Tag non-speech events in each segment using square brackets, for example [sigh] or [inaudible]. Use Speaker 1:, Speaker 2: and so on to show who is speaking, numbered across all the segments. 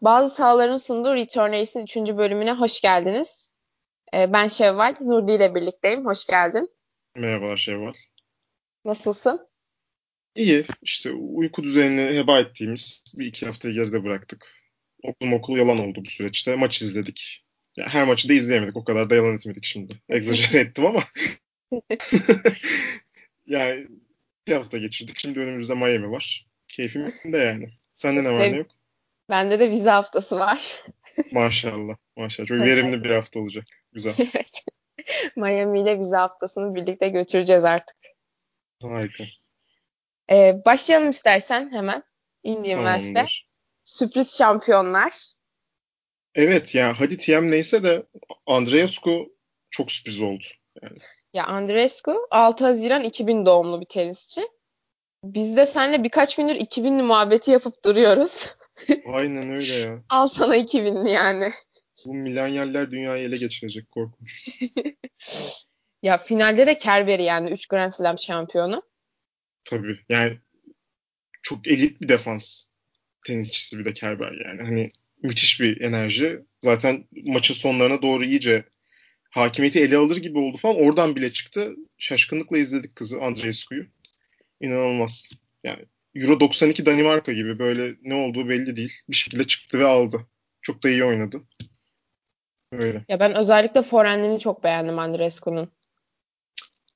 Speaker 1: Bazı sahaların sunduğu Return Race'in 3. bölümüne hoş geldiniz. Ee, ben Şevval, Nurdi ile birlikteyim. Hoş geldin.
Speaker 2: Merhaba Şevval.
Speaker 1: Nasılsın?
Speaker 2: İyi. İşte uyku düzenini heba ettiğimiz bir iki haftayı geride bıraktık. Okulum okul yalan oldu bu süreçte. Maç izledik. Yani her maçı da izleyemedik. O kadar da yalan etmedik şimdi. [laughs] Egzajere ettim ama. [laughs] [laughs] yani bir hafta geçirdik. Şimdi önümüzde Miami var. Keyfim de yani. Sende ne var ne yok?
Speaker 1: Bende de vize haftası var. [laughs]
Speaker 2: maşallah. Maşallah. Çok verimli bir hafta olacak. Güzel. [laughs]
Speaker 1: Miami ile vize haftasını birlikte götüreceğiz artık.
Speaker 2: Harika.
Speaker 1: Ee, başlayalım istersen hemen. Indian West'te. Sürpriz şampiyonlar.
Speaker 2: Evet ya hadi TM neyse de Andreescu çok sürpriz oldu. Yani.
Speaker 1: Ya Andreescu 6 Haziran 2000 doğumlu bir tenisçi. Biz de seninle birkaç gündür 2000'li muhabbeti yapıp duruyoruz.
Speaker 2: Aynen öyle ya. [laughs]
Speaker 1: Al sana 2000'li yani.
Speaker 2: Bu millenyaller dünyayı ele geçirecek korkunç. [laughs]
Speaker 1: ya finalde de Kerber'i yani 3 Grand Slam şampiyonu.
Speaker 2: Tabii yani çok elit bir defans tenisçisi bir de Kerber yani. Hani müthiş bir enerji. Zaten maçın sonlarına doğru iyice hakimiyeti ele alır gibi oldu falan. Oradan bile çıktı. Şaşkınlıkla izledik kızı Andreescu'yu. İnanılmaz. Yani Euro 92 Danimarka gibi böyle ne olduğu belli değil. Bir şekilde çıktı ve aldı. Çok da iyi oynadı. Öyle.
Speaker 1: Ya ben özellikle forehand'ini çok beğendim Andreescu'nun.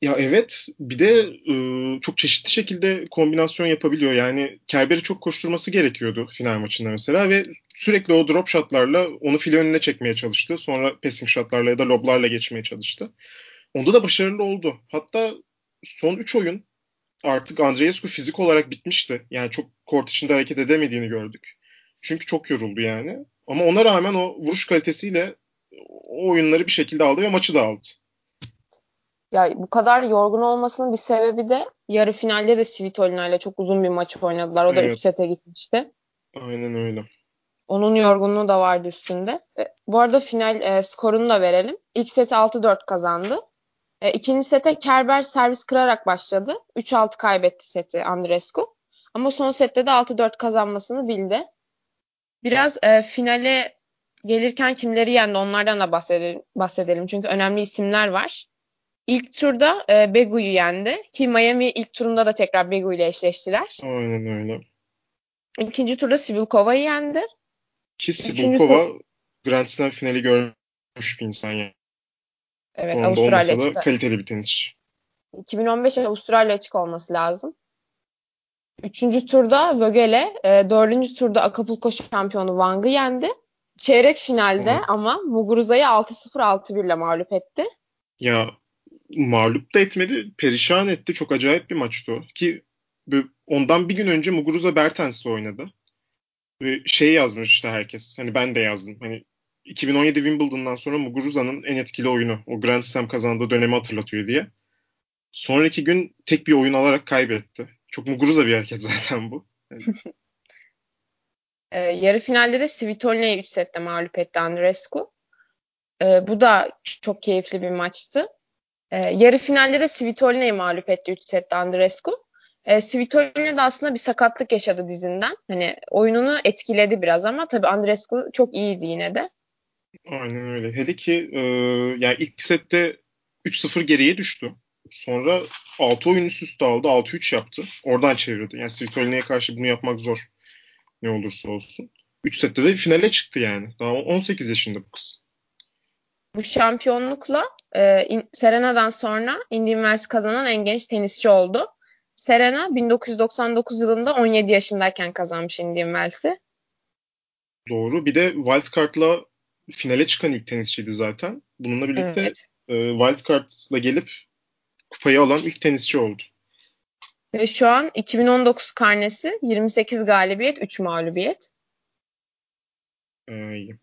Speaker 2: Ya evet bir de e, çok çeşitli şekilde kombinasyon yapabiliyor. Yani Kerber'i çok koşturması gerekiyordu final maçında mesela ve sürekli o drop shotlarla onu file önüne çekmeye çalıştı. Sonra passing shotlarla ya da loblarla geçmeye çalıştı. Onda da başarılı oldu. Hatta son 3 oyun artık Andreescu fizik olarak bitmişti. Yani çok kort içinde hareket edemediğini gördük. Çünkü çok yoruldu yani. Ama ona rağmen o vuruş kalitesiyle o oyunları bir şekilde aldı ve maçı da aldı.
Speaker 1: Ya bu kadar yorgun olmasının bir sebebi de yarı finalde de Svitolina ile çok uzun bir maç oynadılar. O da 3 evet. sete gitmişti.
Speaker 2: Aynen öyle.
Speaker 1: Onun yorgunluğu da vardı üstünde. E, bu arada final e, skorunu da verelim. İlk seti 6-4 kazandı. E, ikinci sete Kerber servis kırarak başladı. 3-6 kaybetti seti Andrescu. Ama son sette de 6-4 kazanmasını bildi. Biraz e, finale gelirken kimleri yendi onlardan da bahsedelim, bahsedelim. Çünkü önemli isimler var. İlk turda e, Begu'yu yendi. Ki Miami ilk turunda da tekrar Begu ile eşleştiler.
Speaker 2: Aynen öyle.
Speaker 1: İkinci turda Sivilkova'yı yendi.
Speaker 2: Ki Sivilkova tur... Grand Slam finali görmüş bir insan yani.
Speaker 1: Evet Onda Avustralya
Speaker 2: olmasa da kaliteli bir tenisçi.
Speaker 1: 2015 Avustralya açık olması lazım. Üçüncü turda Vögele, e, dördüncü turda Acapulco şampiyonu Wang'ı yendi. Çeyrek finalde Hı. ama Muguruza'yı 6-0 6-1 ile mağlup etti.
Speaker 2: Ya mağlup da etmedi, perişan etti. Çok acayip bir maçtı o. Ki ondan bir gün önce Muguruza Bertens'le oynadı. Ve şey yazmış işte herkes. Hani ben de yazdım. Hani 2017 Wimbledon'dan sonra Muguruza'nın en etkili oyunu. O Grand Slam kazandığı dönemi hatırlatıyor diye. Sonraki gün tek bir oyun alarak kaybetti. Çok Muguruza bir hareket [laughs] zaten bu. Yani. [laughs]
Speaker 1: ee, yarı finalde de Svitolina'yı 3 sette mağlup etti Andrescu. Ee, bu da çok keyifli bir maçtı. Ee, yarı finalde de Svitolina'yı mağlup etti 3 sette Andrescu. Ee, Svitolina da aslında bir sakatlık yaşadı dizinden. Hani oyununu etkiledi biraz ama tabii Andrescu çok iyiydi yine de.
Speaker 2: Aynen öyle. Hele ki e, yani ilk sette 3-0 geriye düştü. Sonra 6 oyun üst üste aldı. 6-3 yaptı. Oradan çevirdi. Yani Svitolina'ya karşı bunu yapmak zor. Ne olursa olsun. 3 sette de finale çıktı yani. Daha 18 yaşında bu kız.
Speaker 1: Bu şampiyonlukla e, Serena'dan sonra Indian Wells kazanan en genç tenisçi oldu. Serena 1999 yılında 17 yaşındayken kazanmış Indian Wells'i.
Speaker 2: Doğru. Bir de wildcard'la finale çıkan ilk tenisçiydi zaten. Bununla birlikte evet. e, wildcard'la gelip kupayı alan ilk tenisçi oldu.
Speaker 1: Ve şu an 2019 karnesi 28 galibiyet, 3 mağlubiyet.
Speaker 2: Ee, iyi.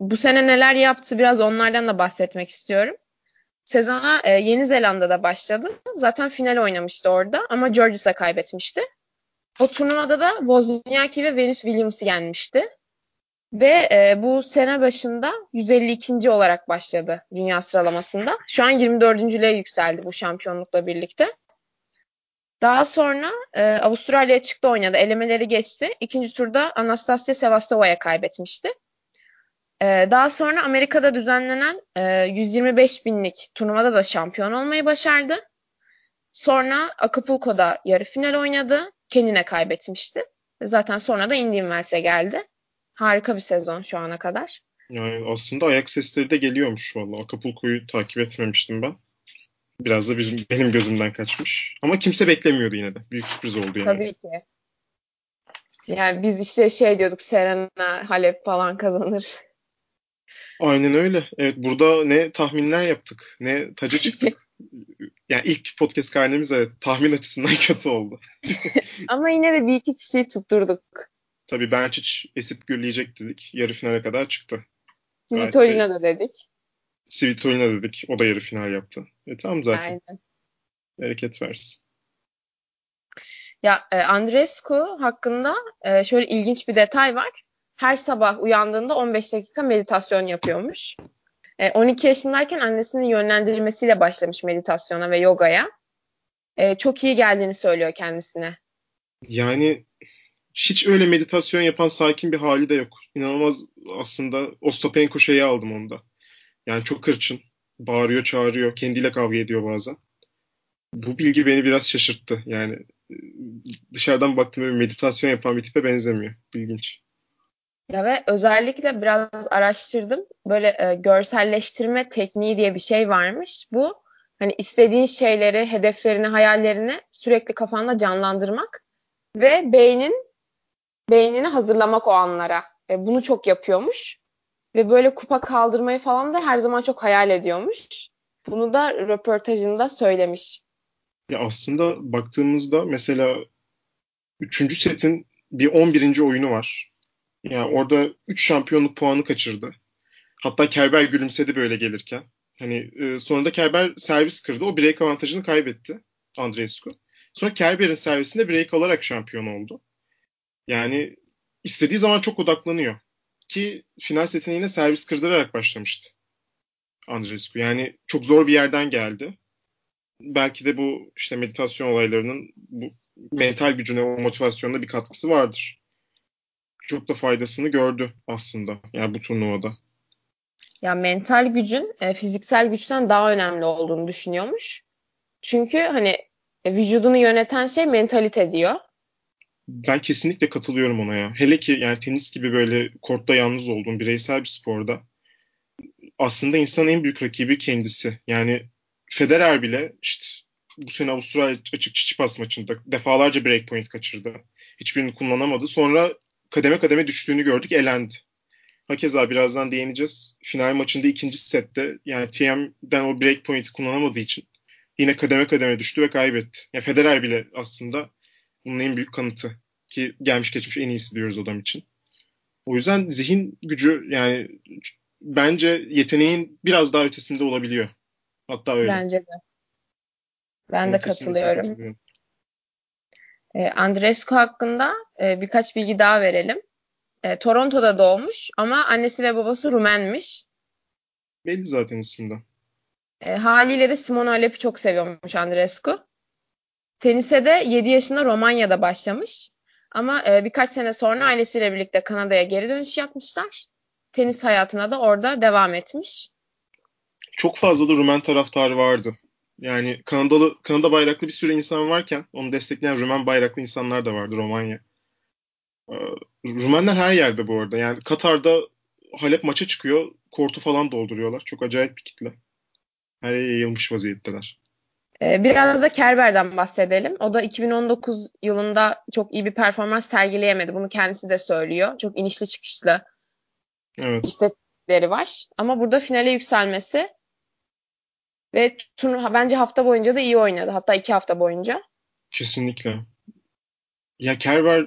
Speaker 1: Bu sene neler yaptı biraz onlardan da bahsetmek istiyorum. Sezona e, Yeni Zelanda'da başladı. Zaten final oynamıştı orada ama Georges'a kaybetmişti. O turnuvada da Wozniacki ve Venus Williams'ı yenmişti. Ve e, bu sene başında 152. olarak başladı dünya sıralamasında. Şu an 24. 24.lüğe yükseldi bu şampiyonlukla birlikte. Daha sonra e, Avustralya açıkta oynadı. Elemeleri geçti. İkinci turda Anastasia Sevastova'ya kaybetmişti. E, daha sonra Amerika'da düzenlenen e, 125 binlik turnuvada da şampiyon olmayı başardı. Sonra Acapulco'da yarı final oynadı. Kendine kaybetmişti. Zaten sonra da Indian Wells'e geldi. Harika bir sezon şu ana kadar.
Speaker 2: Yani aslında ayak sesleri de geliyormuş valla. Acapulco'yu takip etmemiştim ben. Biraz da bizim, benim gözümden kaçmış. Ama kimse beklemiyordu yine de. Büyük sürpriz oldu yani.
Speaker 1: Tabii ki. Yani biz işte şey diyorduk Serena Halep falan kazanır.
Speaker 2: Aynen öyle. Evet burada ne tahminler yaptık ne tacı çıktık. [laughs] yani ilk podcast karnemiz evet tahmin açısından [laughs] kötü oldu.
Speaker 1: Ama yine de bir iki kişiyi tutturduk.
Speaker 2: Tabii Benčić esip gürleyecek dedik. Yarı finale kadar çıktı.
Speaker 1: Svitolina da dedik.
Speaker 2: Svitolina dedik. O da yarı final yaptı. E tamam zaten. Aynen. Bereket versin.
Speaker 1: Ya e, Andrescu hakkında e, şöyle ilginç bir detay var. Her sabah uyandığında 15 dakika meditasyon yapıyormuş. E, 12 yaşındayken annesinin yönlendirilmesiyle başlamış meditasyona ve yogaya. E, çok iyi geldiğini söylüyor kendisine.
Speaker 2: Yani hiç öyle meditasyon yapan sakin bir hali de yok. İnanılmaz aslında Ostapenko şeyi aldım onda. Yani çok kırçın. Bağırıyor, çağırıyor. Kendiyle kavga ediyor bazen. Bu bilgi beni biraz şaşırttı. Yani e, dışarıdan baktığımda bir meditasyon yapan bir tipe benzemiyor. İlginç.
Speaker 1: Ya ve özellikle biraz araştırdım. Böyle e, görselleştirme tekniği diye bir şey varmış. Bu hani istediğin şeyleri, hedeflerini, hayallerini sürekli kafanda canlandırmak ve beynin beynini hazırlamak o anlara. E, bunu çok yapıyormuş. Ve böyle kupa kaldırmayı falan da her zaman çok hayal ediyormuş. Bunu da röportajında söylemiş.
Speaker 2: Ya aslında baktığımızda mesela 3. setin bir 11. oyunu var. Yani orada 3 şampiyonluk puanı kaçırdı. Hatta Kerber gülümsedi böyle gelirken. Hani e, sonunda Kerber servis kırdı. O break avantajını kaybetti Andreescu. Sonra Kerber'in servisinde break alarak şampiyon oldu. Yani istediği zaman çok odaklanıyor. Ki final setine yine servis kırdırarak başlamıştı Andreescu. Yani çok zor bir yerden geldi. Belki de bu işte meditasyon olaylarının bu mental gücüne, o motivasyonuna bir katkısı vardır. Çok da faydasını gördü aslında yani bu turnuvada.
Speaker 1: Ya mental gücün e, fiziksel güçten daha önemli olduğunu düşünüyormuş. Çünkü hani e, vücudunu yöneten şey mentalite diyor
Speaker 2: ben kesinlikle katılıyorum ona ya. Hele ki yani tenis gibi böyle kortta yalnız olduğun bireysel bir sporda aslında insanın en büyük rakibi kendisi. Yani Federer bile işte bu sene Avustralya açık Çiçipas maçında defalarca break point kaçırdı. Hiçbirini kullanamadı. Sonra kademe kademe düştüğünü gördük, elendi. Hakeza birazdan değineceğiz. Final maçında ikinci sette yani TM'den o break point'i kullanamadığı için yine kademe kademe düştü ve kaybetti. Yani Federer bile aslında bunun en büyük kanıtı. Ki gelmiş geçmiş en iyisi diyoruz adam için. O yüzden zihin gücü yani bence yeteneğin biraz daha ötesinde olabiliyor. Hatta öyle.
Speaker 1: Bence de. Ben de katılıyorum. katılıyorum. E, Andrescu hakkında e, birkaç bilgi daha verelim. E, Toronto'da doğmuş ama annesi ve babası Rumenmiş.
Speaker 2: Belli zaten isimden.
Speaker 1: E, haliyle de Simona Halep'i çok seviyormuş Andrescu. Tenise de 7 yaşında Romanya'da başlamış. Ama e, birkaç sene sonra ailesiyle birlikte Kanada'ya geri dönüş yapmışlar. Tenis hayatına da orada devam etmiş.
Speaker 2: Çok fazla da Rumen taraftarı vardı. Yani Kanadalı Kanada bayraklı bir sürü insan varken onu destekleyen Rumen bayraklı insanlar da vardı Romanya. Ee, Rumenler her yerde bu arada. Yani Katar'da Halep maça çıkıyor. Kortu falan dolduruyorlar. Çok acayip bir kitle. Her yere yayılmış vaziyetteler.
Speaker 1: Ee, biraz da Kerber'den bahsedelim. O da 2019 yılında çok iyi bir performans sergileyemedi. Bunu kendisi de söylüyor. Çok inişli çıkışlı evet. istekleri var. Ama burada finale yükselmesi ve turnuva bence hafta boyunca da iyi oynadı. Hatta iki hafta boyunca.
Speaker 2: Kesinlikle. Ya Kerber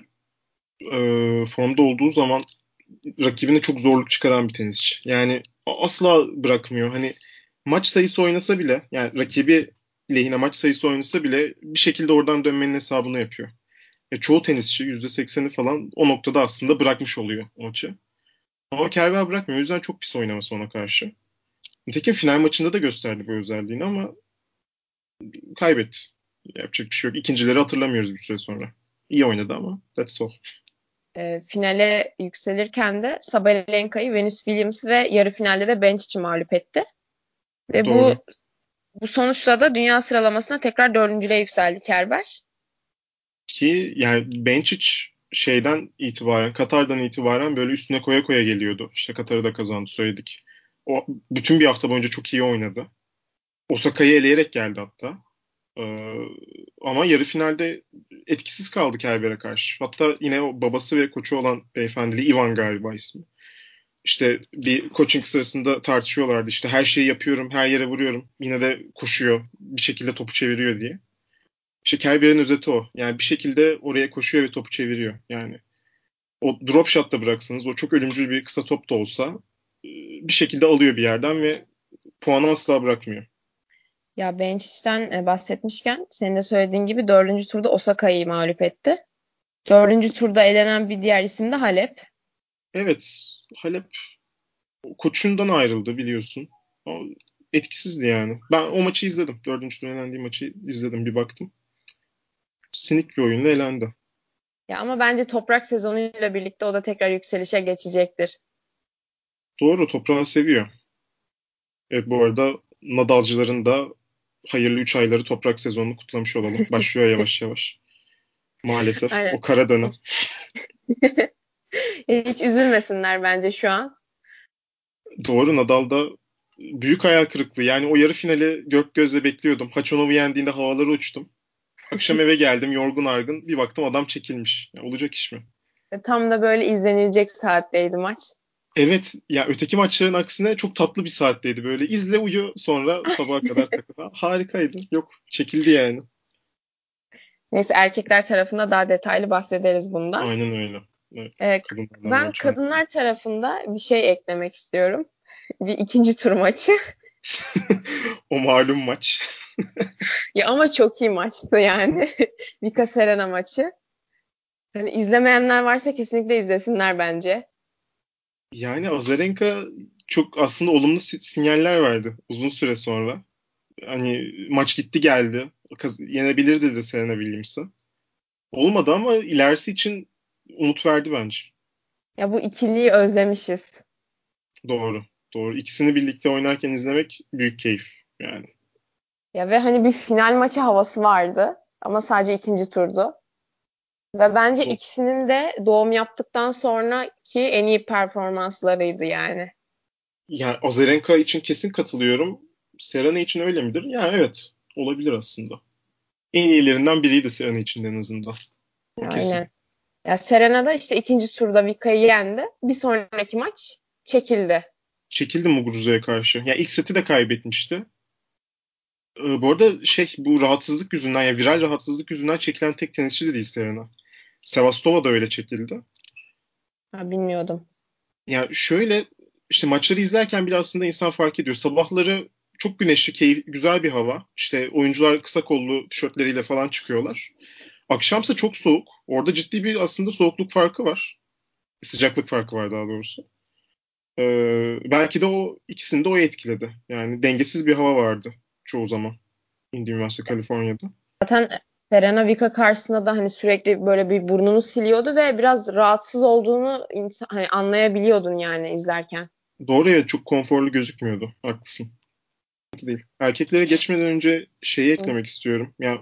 Speaker 2: e, formda olduğu zaman rakibine çok zorluk çıkaran bir tenisçi. Yani asla bırakmıyor. Hani maç sayısı oynasa bile yani rakibi lehine maç sayısı oynasa bile bir şekilde oradan dönmenin hesabını yapıyor. E, çoğu tenisçi %80'i falan o noktada aslında bırakmış oluyor maçı. Ama Kerber bırakmıyor. O yüzden çok pis oynaması ona karşı. Nitekim final maçında da gösterdi bu özelliğini ama kaybetti. Yapacak bir şey yok. İkincileri hatırlamıyoruz bir süre sonra. İyi oynadı ama that's all.
Speaker 1: E, finale yükselirken de Sabalenka'yı Venus Williams ve yarı finalde de Bencic'i mağlup etti. Ve Doğru. bu bu sonuçla da dünya sıralamasına tekrar dördüncülüğe yükseldi Kerber.
Speaker 2: Ki yani Bencic şeyden itibaren, Katar'dan itibaren böyle üstüne koya koya geliyordu. İşte Katar'ı da kazandı söyledik. O bütün bir hafta boyunca çok iyi oynadı. Osaka'yı eleyerek geldi hatta. Ee, ama yarı finalde etkisiz kaldı Kerber'e karşı. Hatta yine o babası ve koçu olan beyefendili Ivan galiba ismi. İşte bir coaching sırasında tartışıyorlardı. İşte her şeyi yapıyorum, her yere vuruyorum. Yine de koşuyor, bir şekilde topu çeviriyor diye. İşte Kerber'in özeti o. Yani bir şekilde oraya koşuyor ve topu çeviriyor. Yani o drop shot da bıraksanız, o çok ölümcül bir kısa top da olsa e, bir şekilde alıyor bir yerden ve puanı asla bırakmıyor.
Speaker 1: Ya Bencic'ten e, bahsetmişken senin de söylediğin gibi dördüncü turda Osaka'yı mağlup etti. Dördüncü turda elenen bir diğer isim de Halep.
Speaker 2: Evet. Halep koçundan ayrıldı biliyorsun. O etkisizdi yani. Ben o maçı izledim. Dördüncü turda elendiği maçı izledim bir baktım. Sinik bir oyunla elendi.
Speaker 1: Ya ama bence toprak sezonuyla birlikte o da tekrar yükselişe geçecektir.
Speaker 2: Doğru toprağı seviyor. Evet bu arada Nadalcıların da hayırlı 3 ayları toprak sezonunu kutlamış olalım. [laughs] Başlıyor yavaş yavaş. Maalesef Aynen. o kara dönem. [laughs] [laughs]
Speaker 1: Hiç üzülmesinler bence şu an.
Speaker 2: Doğru Nadal'da büyük hayal kırıklığı. Yani o yarı finali gök gözle bekliyordum. Haçanov'u yendiğinde havalara uçtum. Akşam [laughs] eve geldim yorgun argın. Bir baktım adam çekilmiş. Ya, olacak iş mi?
Speaker 1: E, tam da böyle izlenilecek saatteydi maç.
Speaker 2: Evet ya öteki maçların aksine çok tatlı bir saatteydi böyle. izle uyu sonra sabaha kadar takıla. [laughs] Harikaydı. Yok çekildi yani.
Speaker 1: Neyse erkekler tarafında daha detaylı bahsederiz bundan.
Speaker 2: Aynen öyle. Evet,
Speaker 1: ee, ben kadınlar tarafında bir şey eklemek istiyorum. Bir ikinci tur maçı. [laughs] [laughs]
Speaker 2: o malum maç.
Speaker 1: ya ama çok iyi maçtı yani. [laughs] Vika Serena maçı. Hani izlemeyenler varsa kesinlikle izlesinler bence.
Speaker 2: Yani Azarenka çok aslında olumlu sinyaller verdi uzun süre sonra. Hani maç gitti geldi. Yenebilirdi de Serena Williams'ı. Olmadı ama ilerisi için umut verdi bence.
Speaker 1: Ya bu ikiliyi özlemişiz.
Speaker 2: Doğru. Doğru. İkisini birlikte oynarken izlemek büyük keyif yani.
Speaker 1: Ya ve hani bir final maçı havası vardı ama sadece ikinci turdu. Ve bence evet. ikisinin de doğum yaptıktan sonraki en iyi performanslarıydı yani.
Speaker 2: Yani Azarenka için kesin katılıyorum. Serena için öyle midir? Yani evet. Olabilir aslında. En iyilerinden biriydi Serena için en azından.
Speaker 1: O Aynen. Kesin. Ya Serena da işte ikinci turda Vika'yı yendi. Bir sonraki maç çekildi.
Speaker 2: Çekildi Muguruza'ya karşı. Ya yani ilk seti de kaybetmişti. Ee, bu arada şey bu rahatsızlık yüzünden ya viral rahatsızlık yüzünden çekilen tek tenisçi de değil Serena. Sevastova da öyle çekildi.
Speaker 1: Ha, bilmiyordum.
Speaker 2: Ya şöyle işte maçları izlerken bile aslında insan fark ediyor. Sabahları çok güneşli, keyif, güzel bir hava. İşte oyuncular kısa kollu tişörtleriyle falan çıkıyorlar. Akşamsa çok soğuk. Orada ciddi bir aslında soğukluk farkı var. Sıcaklık farkı var daha doğrusu. Ee, belki de o ikisini de o etkiledi. Yani dengesiz bir hava vardı çoğu zaman. Indian Üniversitesi Kaliforniya'da.
Speaker 1: Zaten Serena Vika karşısında da hani sürekli böyle bir burnunu siliyordu ve biraz rahatsız olduğunu insan, hani anlayabiliyordun yani izlerken.
Speaker 2: Doğru ya çok konforlu gözükmüyordu. Haklısın. Değil. Erkeklere geçmeden önce şeyi eklemek istiyorum. Ya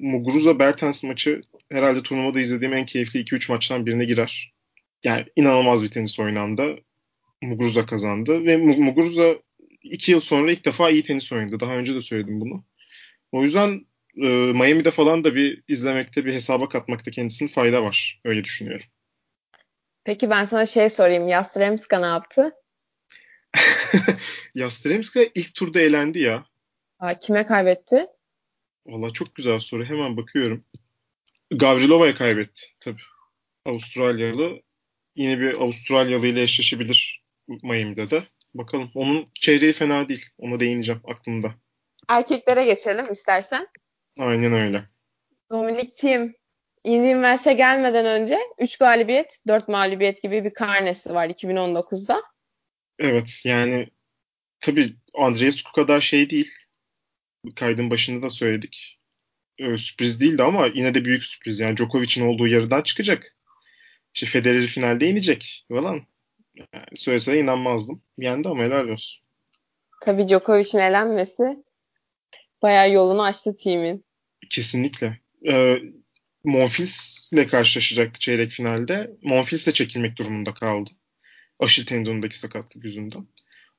Speaker 2: Muguruza Bertens maçı herhalde turnuvada izlediğim en keyifli 2-3 maçtan birine girer. Yani inanılmaz bir tenis oynandı. Muguruza kazandı ve Muguruza 2 yıl sonra ilk defa iyi tenis oynadı. Daha önce de söyledim bunu. O yüzden e, Miami'de falan da bir izlemekte, bir hesaba katmakta kendisinin fayda var. Öyle düşünüyorum.
Speaker 1: Peki ben sana şey sorayım. Yastremska ne yaptı? [laughs]
Speaker 2: Yastremska ilk turda elendi ya.
Speaker 1: Aa, kime kaybetti?
Speaker 2: Valla çok güzel soru. Hemen bakıyorum. Gavrilova'ya kaybetti tabii. Avustralyalı. Yine bir Avustralyalı ile eşleşebilir Miami'de de. Bakalım. Onun çeyreği fena değil. Ona değineceğim aklımda.
Speaker 1: Erkeklere geçelim istersen.
Speaker 2: Aynen öyle.
Speaker 1: Dominik Thiem Indian Wells'e gelmeden önce 3 galibiyet, 4 mağlubiyet gibi bir karnesi var 2019'da.
Speaker 2: Evet yani tabii Andreescu kadar şey değil. Kaydın başında da söyledik. e, sürpriz değildi ama yine de büyük sürpriz. Yani Djokovic'in olduğu yarıdan çıkacak. İşte Federer finalde inecek falan. Yani söylese inanmazdım. Yendi ama helal olsun.
Speaker 1: Tabii Djokovic'in elenmesi bayağı yolunu açtı timin.
Speaker 2: Kesinlikle. Ee, Monfils ile karşılaşacaktı çeyrek finalde. Monfils de çekilmek durumunda kaldı. Aşil tendonundaki sakatlık yüzünden.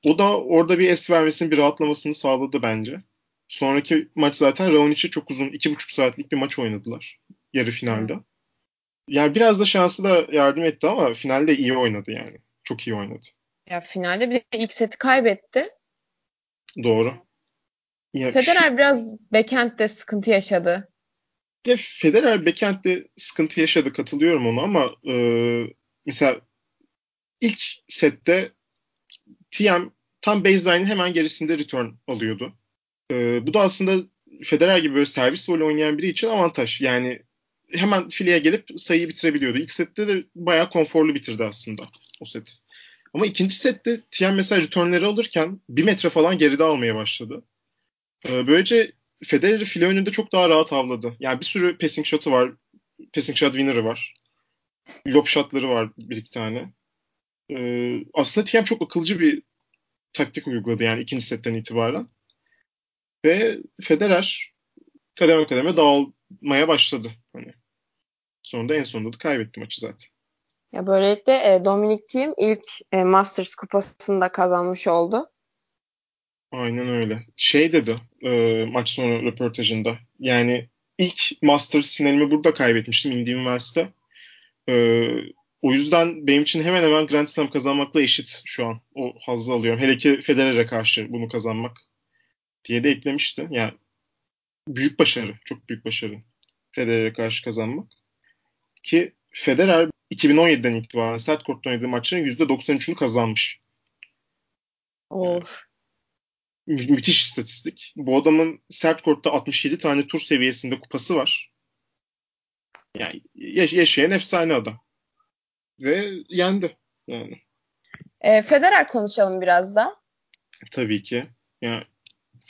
Speaker 2: O da orada bir es vermesini, bir rahatlamasını sağladı bence. Sonraki maç zaten Raonic'e çok uzun, iki buçuk saatlik bir maç oynadılar yarı finalde. Yani biraz da şansı da yardım etti ama finalde iyi oynadı yani. Çok iyi oynadı.
Speaker 1: Ya finalde bir de ilk seti kaybetti.
Speaker 2: Doğru.
Speaker 1: Ya Federer şu... biraz backhand'de sıkıntı yaşadı.
Speaker 2: Ya Federer backhand'de sıkıntı yaşadı katılıyorum ona ama e, mesela ilk sette TM tam baseline'in hemen gerisinde return alıyordu. E, bu da aslında Federer gibi böyle servis voley oynayan biri için avantaj. Yani hemen fileye gelip sayıyı bitirebiliyordu. İlk sette de bayağı konforlu bitirdi aslında o set. Ama ikinci sette TM mesela returnleri alırken bir metre falan geride almaya başladı. Ee, böylece Federer'i file önünde çok daha rahat avladı. Yani bir sürü passing shot'ı var. Passing shot winner'ı var. Lob shot'ları var bir iki tane. Ee, aslında TM çok akılcı bir taktik uyguladı yani ikinci setten itibaren. Ve Federer kademe kademe dağılmaya başladı. Hani sonunda en sonunda da kaybetti maçı zaten.
Speaker 1: Ya böylelikle e, Dominic Thiem ilk e, Masters kupasını da kazanmış oldu.
Speaker 2: Aynen öyle. Şey dedi e, maç sonu röportajında. Yani ilk Masters finalimi burada kaybetmiştim Indian Wells'te. E, o yüzden benim için hemen hemen Grand Slam kazanmakla eşit şu an. O hazzı alıyorum. Hele ki Federer'e karşı bunu kazanmak diye de eklemişti. Yani büyük başarı. Çok büyük başarı. Federer'e karşı kazanmak. Ki Federer 2017'den itibaren sert kortta oynadığı maçların %93'ünü kazanmış.
Speaker 1: Of.
Speaker 2: Mü- müthiş istatistik. Bu adamın sert kortta 67 tane tur seviyesinde kupası var. Yani yaş- yaşayan efsane adam. Ve yendi yani.
Speaker 1: E, Federer konuşalım biraz da.
Speaker 2: Tabii ki. Yani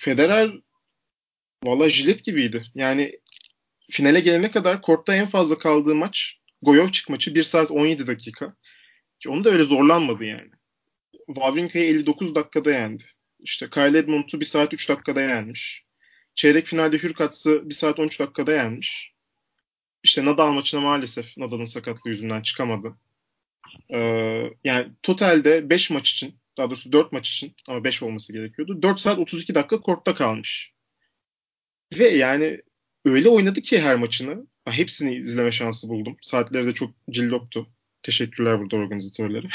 Speaker 2: Federer valla jilet gibiydi. Yani finale gelene kadar kortta en fazla kaldığı maç Goyovçik maçı 1 saat 17 dakika. Ki onu da öyle zorlanmadı yani. Wawrinka'yı 59 dakikada yendi. İşte Kyle Edmund'u 1 saat 3 dakikada yenmiş. Çeyrek finalde Hürkatz'ı 1 saat 13 dakikada yenmiş. İşte Nadal maçına maalesef Nadal'ın sakatlığı yüzünden çıkamadı. Ee, yani totalde 5 maç için daha doğrusu 4 maç için ama 5 olması gerekiyordu. 4 saat 32 dakika kortta kalmış. Ve yani öyle oynadı ki her maçını. Hepsini izleme şansı buldum. Saatleri de çok cilloptu. Teşekkürler burada organizatörlere.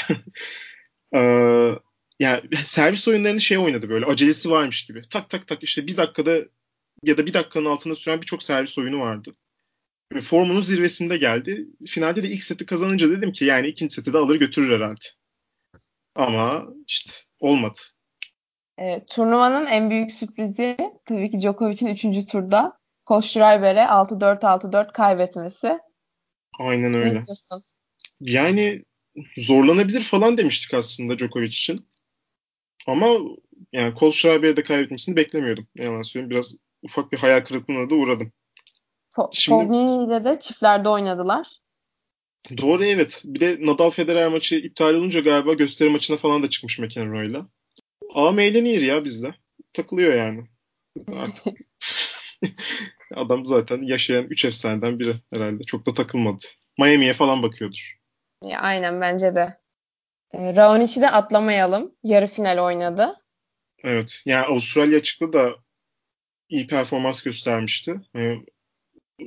Speaker 2: [laughs] ee, yani servis oyunlarını şey oynadı böyle acelesi varmış gibi. Tak tak tak işte bir dakikada ya da bir dakikanın altında süren birçok servis oyunu vardı. Formunun zirvesinde geldi. Finalde de ilk seti kazanınca dedim ki yani ikinci seti de alır götürür herhalde. Ama işte olmadı.
Speaker 1: E, turnuvanın en büyük sürprizi tabii ki Djokovic'in 3. turda Koşturayber'e 6-4 6-4 kaybetmesi.
Speaker 2: Aynen öyle. Yani zorlanabilir falan demiştik aslında Djokovic için. Ama yani Koşturayber'e de kaybetmesini beklemiyordum. Yalan söyleyeyim. Biraz ufak bir hayal kırıklığına da uğradım.
Speaker 1: Şimdi... ile de çiftlerde oynadılar.
Speaker 2: Doğru evet. Bir de Nadal Federer maçı iptal olunca galiba gösteri maçına falan da çıkmış McEnroe'yla. Ama eğleniyor ya bizle. Takılıyor yani. Artık [laughs] Adam zaten yaşayan 3 efsaneden biri herhalde. Çok da takılmadı. Miami'ye falan bakıyordur.
Speaker 1: Ya, aynen bence de. E, Raonic'i de atlamayalım. Yarı final oynadı.
Speaker 2: Evet. Yani Avustralya çıktı da iyi performans göstermişti. Yani,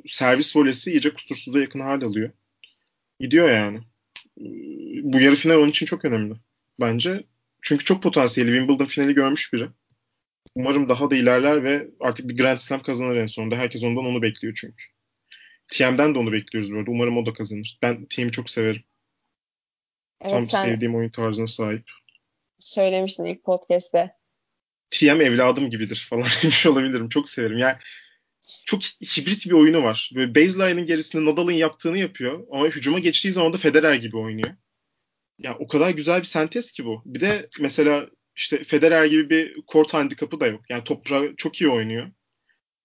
Speaker 2: servis volesi iyice kusursuza yakın hal alıyor. Gidiyor yani. Bu yarı final onun için çok önemli. Bence. Çünkü çok potansiyeli. Wimbledon finali görmüş biri. Umarım daha da ilerler ve artık bir Grand Slam kazanır en sonunda. Herkes ondan onu bekliyor çünkü. TM'den de onu bekliyoruz böyle. Umarım o da kazanır. Ben TM'i çok severim. Evet, Tam sen sevdiğim oyun tarzına sahip.
Speaker 1: Söylemiştin ilk podcast'te.
Speaker 2: TM evladım gibidir falan [laughs] demiş olabilirim. Çok severim. Yani çok hibrit bir oyunu var. Böyle baseline'ın gerisinde Nadal'ın yaptığını yapıyor ama hücuma geçtiği zaman da Federer gibi oynuyor. Ya yani o kadar güzel bir sentez ki bu. Bir de mesela işte Federer gibi bir kort handikapı da yok. Yani toprağı çok iyi oynuyor.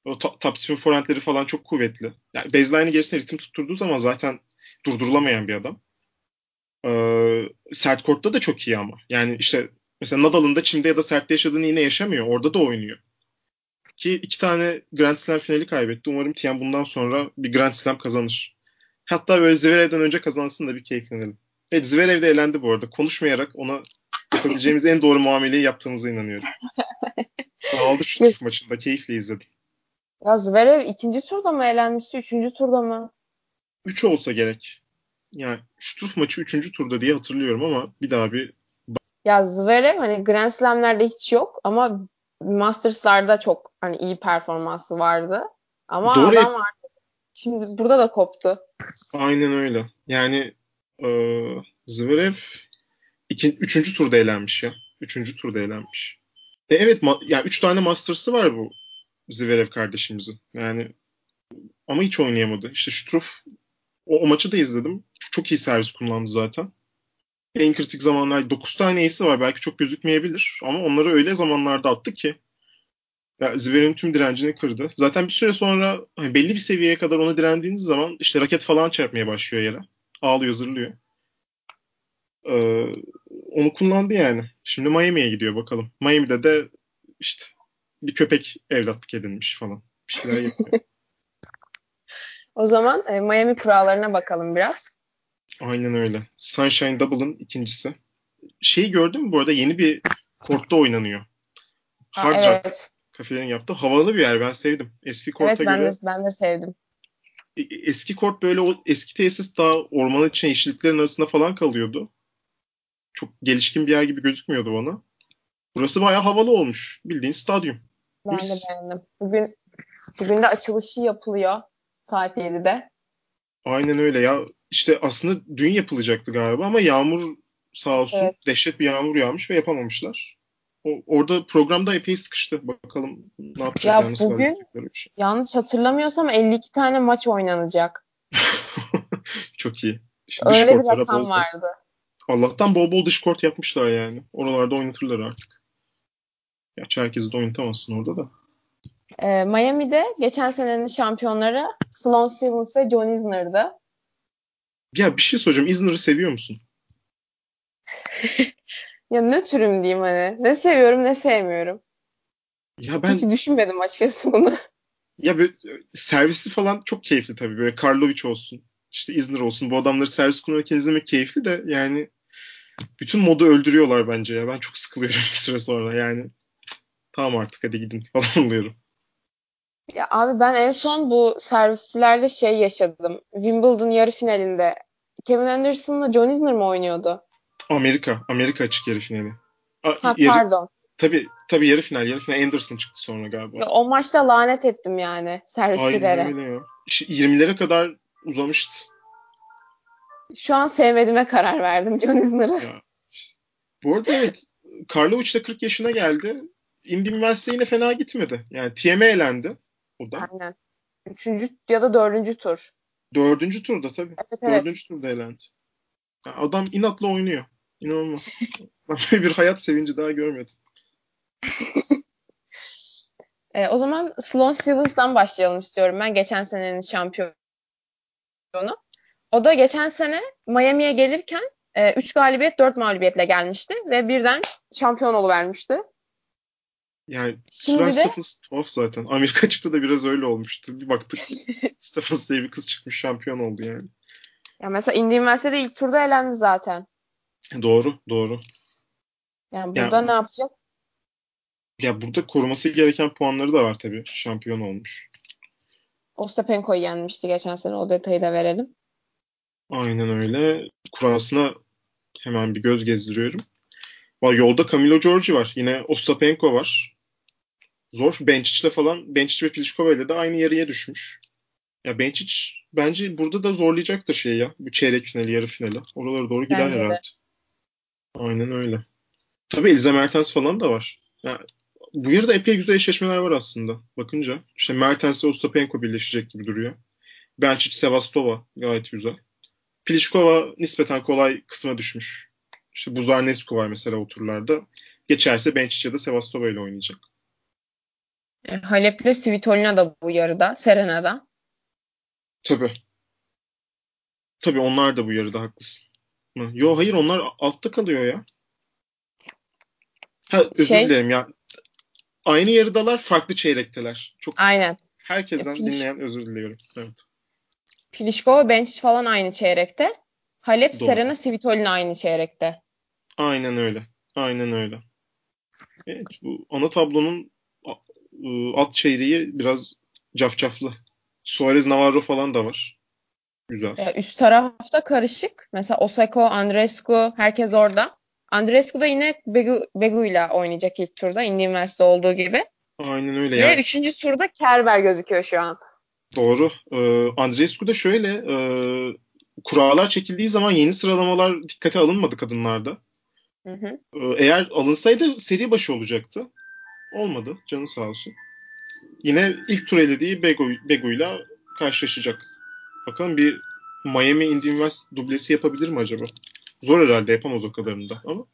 Speaker 2: O top, spin forehandleri falan çok kuvvetli. Yani baseline'ı gerisine ritim tutturduğu zaman zaten durdurulamayan bir adam. Ee, sert kortta da çok iyi ama. Yani işte mesela Nadal'ın da çimde ya da sertte yaşadığını yine yaşamıyor. Orada da oynuyor. Ki iki tane Grand Slam finali kaybetti. Umarım Tien bundan sonra bir Grand Slam kazanır. Hatta böyle Zverev'den önce kazansın da bir keyiflenelim. Evet Zverev de elendi bu arada. Konuşmayarak ona yapabileceğimiz en doğru muameleyi yaptığımıza inanıyorum. [laughs] Aldı şu maçında. Keyifle izledim.
Speaker 1: Ya Zverev ikinci turda mı elenmişti? Üçüncü turda mı?
Speaker 2: Üç olsa gerek. Yani Struff maçı üçüncü turda diye hatırlıyorum ama bir daha bir
Speaker 1: ya Zverev hani Grand Slam'lerde hiç yok ama Masters'larda çok hani iyi performansı vardı. Ama Doğru. adam vardı. Şimdi burada da koptu.
Speaker 2: Aynen öyle. Yani e, Zverev iki, üçüncü turda elenmiş ya. Üçüncü turda elenmiş. E, evet ma- yani üç tane Masters'ı var bu Zverev kardeşimizin. Yani ama hiç oynayamadı. İşte Struff o, o maçı da izledim. Çok, çok iyi servis kullandı zaten. En kritik zamanlar 9 tane ace'i var. Belki çok gözükmeyebilir ama onları öyle zamanlarda attı ki ya Zverev'in tüm direncini kırdı. Zaten bir süre sonra hani belli bir seviyeye kadar onu direndiğiniz zaman işte raket falan çarpmaya başlıyor yere. Ağlıyor, zırlıyor. Ee, onu kullandı yani. Şimdi Miami'ye gidiyor bakalım. Miami'de de işte bir köpek evlatlık edinmiş falan. Bir şeyler yapıyor. [laughs]
Speaker 1: o zaman e, Miami kurallarına bakalım biraz.
Speaker 2: Aynen öyle. Sunshine Double'ın ikincisi. Şeyi gördün mü bu arada yeni bir kortta oynanıyor. Hard ha, evet. kafelerin yaptı. Havalı bir yer. Ben sevdim. Eski korta evet,
Speaker 1: ben
Speaker 2: göre.
Speaker 1: De, ben de sevdim.
Speaker 2: E, eski kort böyle o eski tesis daha ormanın içine yeşilliklerin arasında falan kalıyordu. Çok gelişkin bir yer gibi gözükmüyordu bana. Burası bayağı havalı olmuş. Bildiğin stadyum.
Speaker 1: Ben Mis. de beğendim. Bugün, bugün de açılışı yapılıyor saat 7'de.
Speaker 2: Aynen öyle ya. İşte aslında dün yapılacaktı galiba ama yağmur sağ olsun evet. dehşet bir yağmur yağmış ve yapamamışlar. O, orada programda epey sıkıştı. Bakalım ne yapacaklar.
Speaker 1: Ya bugün şey. yanlış hatırlamıyorsam 52 tane maç oynanacak. [laughs]
Speaker 2: Çok iyi.
Speaker 1: Şimdi Öyle bir rakam bol vardı.
Speaker 2: Allah'tan bol bol dış kort yapmışlar yani. Oralarda oynatırlar artık. Gerçi herkesi de oynatamazsın orada da.
Speaker 1: Ee, Miami'de geçen senenin şampiyonları Sloane Stevens ve John Isner'dı.
Speaker 2: Ya bir şey soracağım. Isner'ı seviyor musun? [laughs]
Speaker 1: ya nötrüm diyeyim hani. Ne seviyorum ne sevmiyorum.
Speaker 2: Ya ben...
Speaker 1: Hiç düşünmedim açıkçası bunu.
Speaker 2: Ya böyle servisi falan çok keyifli tabii. Böyle Karlovic olsun. işte Isner olsun. Bu adamları servis kullanırken izlemek keyifli de yani bütün modu öldürüyorlar bence ya. Ben çok sıkılıyorum [laughs] bir süre sonra yani. Tamam artık hadi gidin falan [laughs] oluyorum.
Speaker 1: Ya abi ben en son bu servisçilerde şey yaşadım. Wimbledon yarı finalinde Kevin Anderson'la John Isner mi oynuyordu?
Speaker 2: Amerika. Amerika açık yarı finali.
Speaker 1: A, ha yarı, pardon.
Speaker 2: Tabii tabii yarı final. Yarı final Anderson çıktı sonra galiba.
Speaker 1: Ya, o maçta lanet ettim yani servisçilere.
Speaker 2: Aynen öyle ya. İşte 20'lere kadar uzamıştı.
Speaker 1: Şu an sevmediğime karar verdim John Isner'ı.
Speaker 2: Bu arada evet. Karlovic de 40 yaşına geldi. Indy Üniversite yine fena gitmedi. Yani TM'e elendi. O da.
Speaker 1: Aynen. Üçüncü ya da dördüncü tur.
Speaker 2: Dördüncü turda tabii. Evet, evet. Dördüncü turda elendi. Yani adam inatla oynuyor. İnanılmaz. [laughs] ben böyle bir hayat sevinci daha görmedim. [laughs]
Speaker 1: e, o zaman Sloan Stevens'dan başlayalım istiyorum ben. Geçen senenin şampiyonu. O da geçen sene Miami'ye gelirken 3 e, galibiyet 4 mağlubiyetle gelmişti ve birden şampiyon vermişti.
Speaker 2: Yani Şimdi de... Stephens tuhaf zaten. Amerika çıktı da biraz öyle olmuştu. Bir baktık [laughs] Stephens diye bir kız çıkmış şampiyon oldu yani.
Speaker 1: Ya mesela Indy Üniversitede ilk turda elendi zaten.
Speaker 2: Doğru, doğru.
Speaker 1: Yani burada yani, ne yapacak?
Speaker 2: Ya burada koruması gereken puanları da var tabii. Şampiyon olmuş.
Speaker 1: Ostapenko'yu yenmişti geçen sene. O detayı da verelim.
Speaker 2: Aynen öyle. Kurasına hemen bir göz gezdiriyorum. Yolda Camilo Giorgi var. Yine Ostapenko var zor. Bencic'le falan Bencic ve Pliskova ile de aynı yarıya düşmüş. Ya Bencic bence burada da zorlayacaktır şey ya. Bu çeyrek finali, yarı finali. Oralara doğru gider bence herhalde. De. Aynen öyle. Tabii Eliza Mertens falan da var. Ya, bu yarıda epey güzel eşleşmeler var aslında bakınca. İşte Mertens ile Ostapenko birleşecek gibi duruyor. Bencic, Sevastova gayet güzel. Pliskova nispeten kolay kısma düşmüş. İşte Buzarnescu var mesela o turlarda. Geçerse Bencic ya da Sevastova ile oynayacak.
Speaker 1: E, Halep'le Svitolina da bu yarıda. Serena'da.
Speaker 2: Tabii. Tabii onlar da bu yarıda haklısın. Yo hayır onlar altta kalıyor ya. Ha, özür şey, dilerim ya. Aynı yarıdalar farklı çeyrekteler. Çok
Speaker 1: Aynen.
Speaker 2: Herkesten Piliş... dinleyen özür diliyorum. Evet.
Speaker 1: Pilişkova Bench falan aynı çeyrekte. Halep, Doğru. Serena, Svitolina aynı çeyrekte.
Speaker 2: Aynen öyle. Aynen öyle. Evet, bu ana tablonun alt çeyreği biraz cafcaflı. Suarez Navarro falan da var. Güzel.
Speaker 1: Ee, üst tarafta karışık. Mesela Osako, Andrescu herkes orada. Andrescu da yine Begu, Begu ile oynayacak ilk turda. West'de olduğu gibi.
Speaker 2: Aynen öyle.
Speaker 1: Ve yani. üçüncü turda Kerber gözüküyor şu an.
Speaker 2: Doğru. Ee, Andrescu da şöyle e, kurallar çekildiği zaman yeni sıralamalar dikkate alınmadı kadınlarda. Hı hı. Ee, eğer alınsaydı seri başı olacaktı. Olmadı. Canı sağ olsun. Yine ilk tur elediği Bego, Bego'yla karşılaşacak. Bakalım bir Miami Indy dublesi yapabilir mi acaba? Zor herhalde yapamaz o kadarını da ama.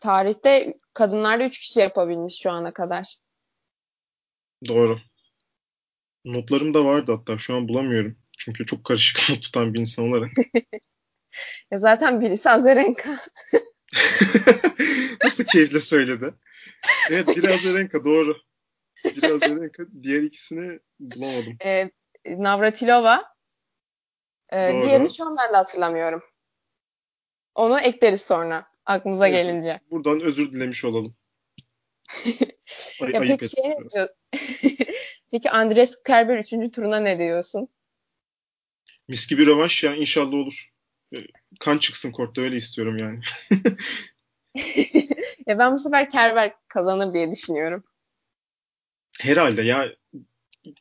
Speaker 1: Tarihte kadınlarda 3 kişi yapabilmiş şu ana kadar.
Speaker 2: Doğru. Notlarım da vardı hatta şu an bulamıyorum. Çünkü çok karışık [laughs] not tutan bir insan olarak. [laughs]
Speaker 1: ya zaten birisi Azarenka. [laughs]
Speaker 2: Nasıl keyifle söyledi. Evet [laughs] biri Azarenka doğru. Biri Azarenka diğer ikisini bulamadım.
Speaker 1: E, Navratilova. E, diğerini şu an ben de hatırlamıyorum. Onu ekleriz sonra aklımıza Neyse, gelince.
Speaker 2: Buradan özür dilemiş olalım. [laughs]
Speaker 1: Ay, ya peki şey Peki Andres Kerber 3. turuna ne diyorsun?
Speaker 2: Mis gibi rövanş ya inşallah olur. E, kan çıksın kortta öyle istiyorum yani. [laughs]
Speaker 1: ya ben bu sefer Kerber kazanır diye düşünüyorum.
Speaker 2: Herhalde ya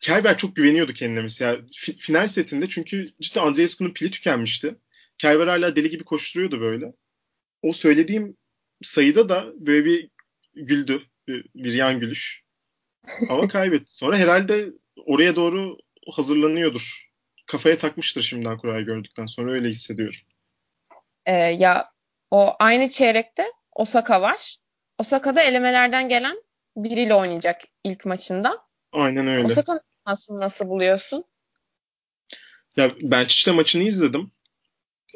Speaker 2: Kerber çok güveniyordu kendine mesela final setinde çünkü cidden Andreescu'nun pili tükenmişti. Kerber hala deli gibi koşturuyordu böyle. O söylediğim sayıda da böyle bir güldü. Bir, bir yan gülüş. Ama [laughs] kaybetti. Sonra herhalde oraya doğru hazırlanıyordur. Kafaya takmıştır şimdiden kurayı gördükten sonra öyle hissediyorum.
Speaker 1: Ee, ya o aynı çeyrekte Osaka var. Osaka'da elemelerden gelen biriyle oynayacak ilk maçında.
Speaker 2: Aynen öyle.
Speaker 1: Osaka aslında nasıl buluyorsun?
Speaker 2: Ya ben işte maçını izledim.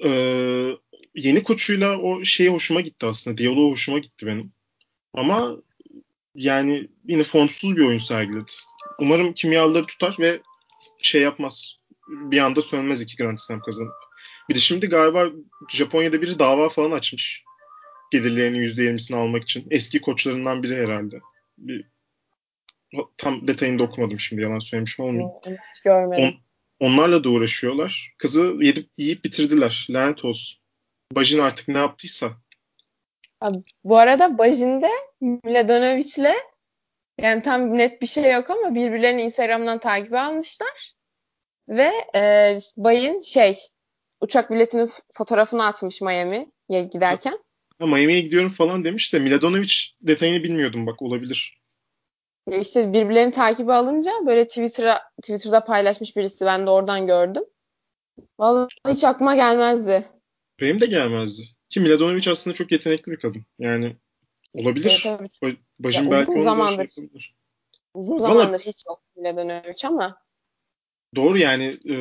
Speaker 2: Ee, yeni koçuyla o şey hoşuma gitti aslında. Diyaloğu hoşuma gitti benim. Ama yani yine formsuz bir oyun sergiledi. Umarım kimyaları tutar ve şey yapmaz. Bir anda sönmez iki Grand Slam kazanıp. Bir de şimdi galiba Japonya'da biri dava falan açmış. Gelirlerinin %20'sini almak için. Eski koçlarından biri herhalde. Bir, tam detayını da okumadım şimdi yalan söylemiş olmayayım.
Speaker 1: Hiç görmedim. On,
Speaker 2: onlarla da uğraşıyorlar. Kızı yedip, yiyip bitirdiler. Lanet olsun. Bajin artık ne yaptıysa.
Speaker 1: Bu arada Bajin'de Mladenovic'le yani tam net bir şey yok ama birbirlerini Instagram'dan takip almışlar. Ve e, Bay'in şey uçak biletinin fotoğrafını atmış Miami'ye giderken.
Speaker 2: Ha, Miami'ye gidiyorum falan demiş de Miladanovic detayını bilmiyordum bak olabilir.
Speaker 1: Ya işte birbirlerini takibi alınca böyle Twitter'a Twitter'da paylaşmış birisi ben de oradan gördüm. Vallahi hiç aklıma gelmezdi.
Speaker 2: Benim de gelmezdi. Ki Miladanovic aslında çok yetenekli bir kadın. Yani olabilir. Evet, evet. Bacım ya belki uzun zamandır, şey
Speaker 1: uzun zamandır Vallahi, hiç yok Miladanovic ama
Speaker 2: Doğru yani e,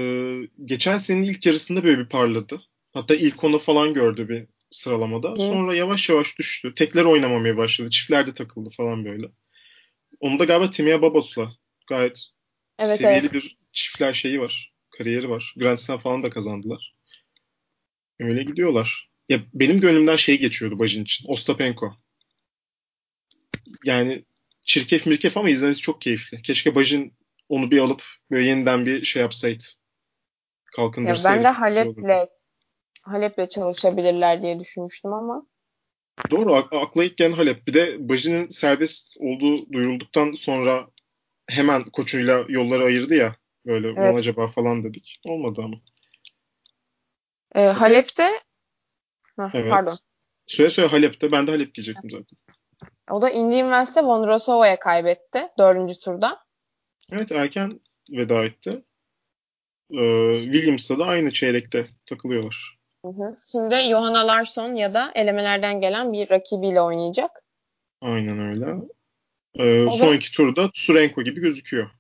Speaker 2: geçen senenin ilk yarısında böyle bir parladı. Hatta ilk onu falan gördü bir sıralamada. Hı. Sonra yavaş yavaş düştü. Tekler oynamamaya başladı. Çiftlerde takıldı falan böyle. Onu da galiba Timia Babos'la gayet evet, seviyeli evet. bir çiftler şeyi var. Kariyeri var. Grand Slam falan da kazandılar. Öyle gidiyorlar. Ya benim gönlümden şey geçiyordu Bajin için. Ostapenko. Yani çirkef mirkef ama izlemesi çok keyifli. Keşke Bajin onu bir alıp böyle yeniden bir şey yapsaydı. Kalkındırsaydı.
Speaker 1: Ya ben de Halep'le Halep'le çalışabilirler diye düşünmüştüm ama.
Speaker 2: Doğru akla ilk gelen Halep. Bir de Bajin'in serbest olduğu duyurulduktan sonra hemen koçuyla yolları ayırdı ya. Böyle evet. acaba falan dedik. Olmadı ama.
Speaker 1: E, Halep'te Heh, evet. pardon.
Speaker 2: Söyle söyle Halep'te. Ben de Halep diyecektim zaten.
Speaker 1: O da Indy Invest'e Vondrosova'ya kaybetti dördüncü turda.
Speaker 2: Evet erken veda etti. Ee, Williams'la da aynı çeyrekte takılıyorlar.
Speaker 1: Hı hı. Şimdi Johanna Larsson ya da elemelerden gelen bir rakibiyle oynayacak.
Speaker 2: Aynen öyle. Ee, sonraki turda Tsurenko gibi gözüküyor.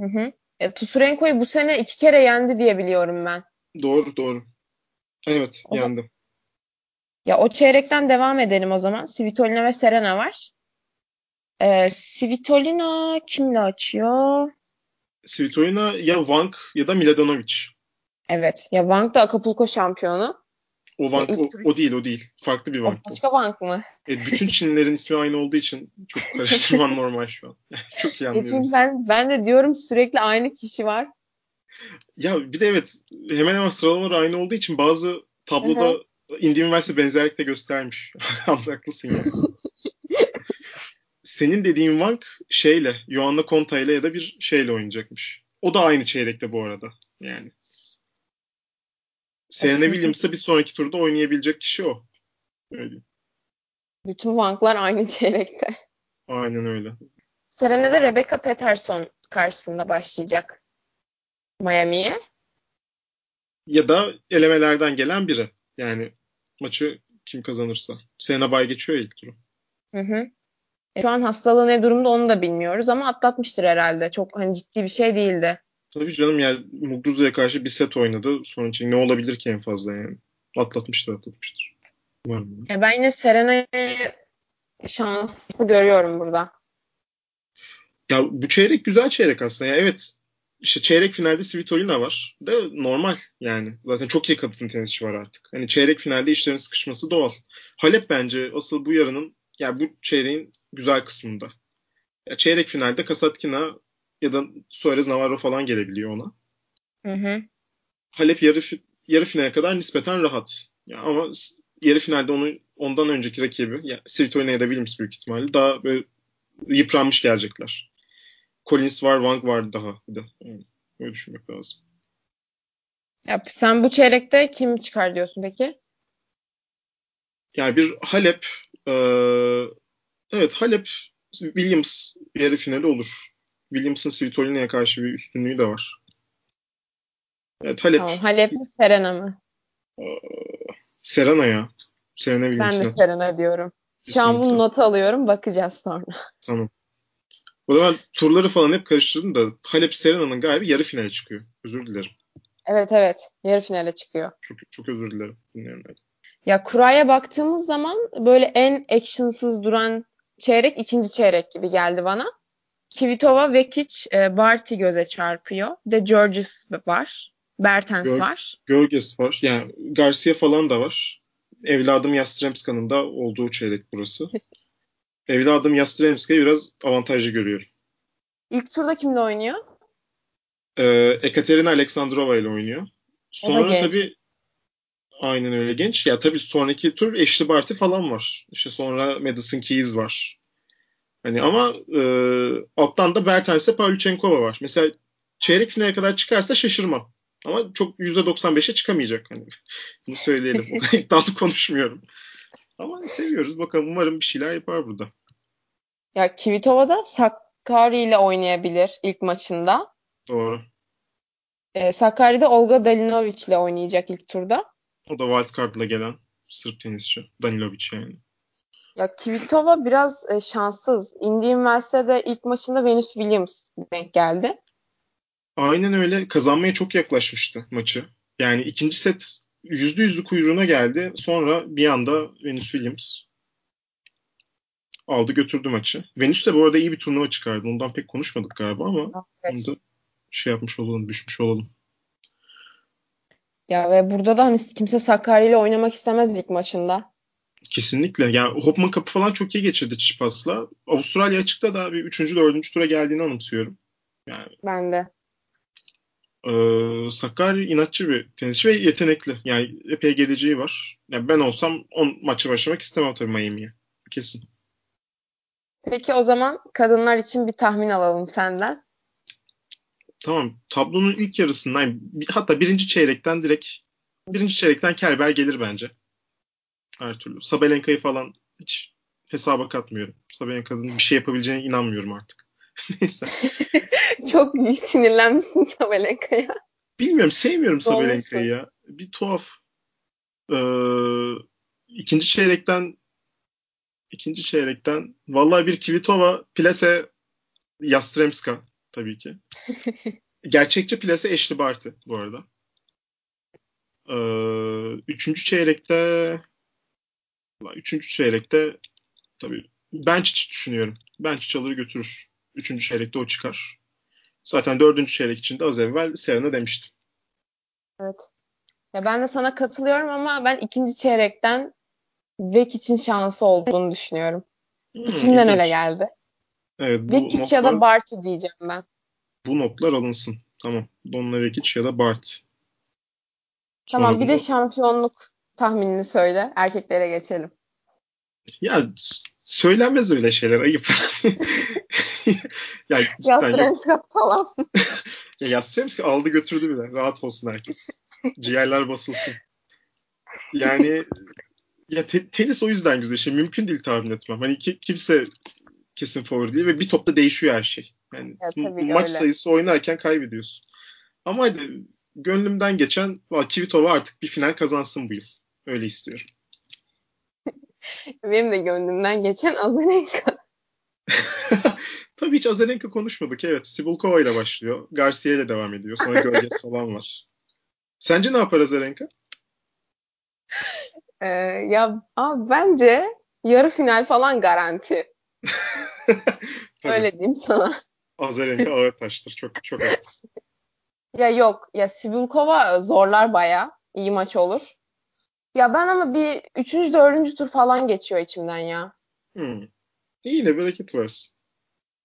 Speaker 1: Hı hı. E, Tsurenko'yu bu sene iki kere yendi diye biliyorum ben.
Speaker 2: Doğru doğru. Evet o yendi.
Speaker 1: Ya o çeyrekten devam edelim o zaman. Svitolina ve Serena var. Ee, Svitolina kimle açıyor?
Speaker 2: Svitolina ya Wang ya da Miladanovic.
Speaker 1: Evet. Ya Wang da Acapulco şampiyonu.
Speaker 2: O Wang o, o değil o değil. Farklı bir Wang.
Speaker 1: O başka Wang mı?
Speaker 2: Evet, bütün Çinlilerin ismi aynı olduğu için çok karıştırman [laughs] normal şu an. [laughs] çok iyi anlıyorum.
Speaker 1: Geçim ben, ben de diyorum sürekli aynı kişi var.
Speaker 2: Ya bir de evet hemen hemen sıralamalar aynı olduğu için bazı tabloda Hı-hı. Indie Üniversite benzerlik de göstermiş. [laughs] Haklısın ya. Senin dediğin Wang şeyle, Joanna Conta ile ya da bir şeyle oynayacakmış. O da aynı çeyrekte bu arada. Yani. Serena Williams'a bir sonraki turda oynayabilecek kişi o. Öyle.
Speaker 1: Bütün Wang'lar aynı çeyrekte.
Speaker 2: Aynen öyle.
Speaker 1: Serena'da Rebecca Peterson karşısında başlayacak. Miami'ye.
Speaker 2: Ya da elemelerden gelen biri. Yani maçı kim kazanırsa. Serena bay geçiyor ilk turu.
Speaker 1: Hı hı. E, şu an hastalığı ne durumda onu da bilmiyoruz ama atlatmıştır herhalde. Çok hani ciddi bir şey değildi.
Speaker 2: Tabii canım yani Mugruzu'ya karşı bir set oynadı. Sonuç için ne olabilir ki en fazla yani. Atlatmıştır atlatmıştır.
Speaker 1: Umarım. Ya ben yine Serena'yı şanslı görüyorum burada.
Speaker 2: Ya bu çeyrek güzel çeyrek aslında. Ya evet işte çeyrek finalde Svitolina var. De normal yani. Zaten çok iyi kadın tenisçi var artık. Hani çeyrek finalde işlerin sıkışması doğal. Halep bence asıl bu yarının yani bu çeyreğin güzel kısmında. Ya çeyrek finalde Kasatkina ya da Suarez Navarro falan gelebiliyor ona.
Speaker 1: Hı hı.
Speaker 2: Halep yarı yarı finale kadar nispeten rahat. Ya ama yarı finalde onu ondan önceki rakibi yani Svitolina'ya da Williams büyük ihtimalle daha böyle yıpranmış gelecekler. Collins var, Wang var daha bir de. Yani öyle düşünmek lazım.
Speaker 1: Ya sen bu çeyrekte kim çıkar diyorsun peki?
Speaker 2: Yani bir Halep e, evet Halep Williams yarı finali olur. Williams'ın Svitolina'ya karşı bir üstünlüğü de var. Evet Halep. Tamam,
Speaker 1: Halep mi Serena mı?
Speaker 2: E, Serena ya. Serena
Speaker 1: Williams'ın. Ben de Serena diyorum. Şu an bunu not alıyorum. Bakacağız sonra.
Speaker 2: Tamam. O zaman turları falan hep karıştırdım da Halep Serena'nın galiba yarı finale çıkıyor. Özür dilerim.
Speaker 1: Evet evet. Yarı finale çıkıyor.
Speaker 2: Çok, çok özür dilerim.
Speaker 1: Ya kuraya baktığımız zaman böyle en actionsız duran çeyrek ikinci çeyrek gibi geldi bana. Kvitova, Vekic, e, Barty göze çarpıyor. De Georges var. Bertens Gör, var.
Speaker 2: Görges var. Yani Garcia falan da var. Evladım Yastremska'nın da olduğu çeyrek burası. [laughs] Evladım Yastremska'yı biraz avantajlı görüyorum.
Speaker 1: İlk turda kimle oynuyor?
Speaker 2: Ee, Ekaterina Aleksandrova ile oynuyor. Sonra tabii aynen öyle genç. Ya tabii sonraki tur Ashley Barty falan var. İşte sonra Madison Keys var. Hani ama e, alttan da Bertens'e Pavlyuchenkova var. Mesela çeyrek finale kadar çıkarsa şaşırmam. Ama çok %95'e çıkamayacak. Hani [laughs] bunu söyleyelim. [laughs] [laughs] İddialı konuşmuyorum. Ama seviyoruz. Bakalım umarım bir şeyler yapar burada.
Speaker 1: Ya Kvitova da Sakkari ile oynayabilir ilk maçında.
Speaker 2: Doğru.
Speaker 1: Ee, Sakkari'de Olga Dalinovic ile oynayacak ilk turda.
Speaker 2: O da wildcard'la gelen Sırp tenisçi. Danilovic yani.
Speaker 1: Ya Kvitova biraz e, şanssız. Indian Wells'e ilk maçında Venus Williams denk geldi.
Speaker 2: Aynen öyle. Kazanmaya çok yaklaşmıştı maçı. Yani ikinci set yüzde yüzlü kuyruğuna geldi. Sonra bir anda Venus Williams aldı götürdü maçı. Venus de bu arada iyi bir turnuva çıkardı. Ondan pek konuşmadık galiba ama evet. onu da şey yapmış olalım, düşmüş olalım.
Speaker 1: Ya ve burada da hani kimse Sakarya ile oynamak istemez ilk maçında.
Speaker 2: Kesinlikle. Yani Hopman kapı falan çok iyi geçirdi Çipas'la. Avustralya açıkta da bir 3. 4. tura geldiğini anımsıyorum. Yani,
Speaker 1: ben de.
Speaker 2: E, Sakarya inatçı bir tenisçi ve yetenekli. Yani epey geleceği var. Yani ben olsam on maça başlamak istemem tabii Miami'ye. Kesin.
Speaker 1: Peki o zaman kadınlar için bir tahmin alalım senden.
Speaker 2: Tamam. Tablonun ilk yarısından hatta birinci çeyrekten direkt birinci çeyrekten Kerber gelir bence. Her türlü. Sabalenka'yı falan hiç hesaba katmıyorum. Sabalenka'nın bir şey yapabileceğine inanmıyorum artık. [laughs] Neyse. [laughs]
Speaker 1: Çok sinirlenmişsin Sabalenka'ya.
Speaker 2: Bilmiyorum. Sevmiyorum Sabalenka'yı ya. Bir tuhaf. Ee, ikinci çeyrekten ikinci çeyrekten vallahi bir Kvitova, Plase, Yastremska tabii ki. [laughs] Gerçekçi Plase Ashley Barty bu arada. Ee, üçüncü çeyrekte üçüncü çeyrekte tabii Bench düşünüyorum. Bench alır götürür. Üçüncü çeyrekte o çıkar. Zaten dördüncü çeyrek içinde az evvel Serena demiştim.
Speaker 1: Evet. Ya ben de sana katılıyorum ama ben ikinci çeyrekten Vekic'in şansı olduğunu düşünüyorum. Hmm, İçimden öyle geldi. Evet, bu Vekic notlar, ya da Barty diyeceğim ben.
Speaker 2: Bu notlar alınsın. Tamam. Donla Vekic ya da Barty.
Speaker 1: Tamam Sonra bir bunu... de şampiyonluk tahminini söyle. Erkeklere geçelim.
Speaker 2: Ya söylenmez öyle şeyler. Ayıp. [laughs]
Speaker 1: ya Yastremska falan. [laughs]
Speaker 2: ya Yastremska aldı götürdü bile. Rahat olsun herkes. Ciğerler basılsın. Yani ya te- tenis o yüzden güzel şey. Mümkün değil tahmin etmem. Hani ki, kimse kesin favori değil ve bir topta değişiyor her şey. Yani ya, maç öyle. sayısı oynarken kaybediyorsun. Ama hadi gönlümden geçen Kvitova artık bir final kazansın bu yıl. Öyle istiyorum. [laughs]
Speaker 1: Benim de gönlümden geçen Azarenka. [laughs] [laughs]
Speaker 2: Tabii hiç Azarenka konuşmadık. Evet. Sibulkova ile başlıyor. Garcia ile devam ediyor. Sonra Gölges falan var. Sence ne yapar Azarenka?
Speaker 1: Ee, ya abi bence yarı final falan garanti. [laughs] Öyle diyeyim sana.
Speaker 2: Azarenka ağır [laughs] taştır. Çok çok haklısın.
Speaker 1: ya yok. Ya Sibulkova zorlar baya. İyi maç olur. Ya ben ama bir üçüncü, dördüncü tur falan geçiyor içimden ya.
Speaker 2: Hmm. İyi de bereket versin.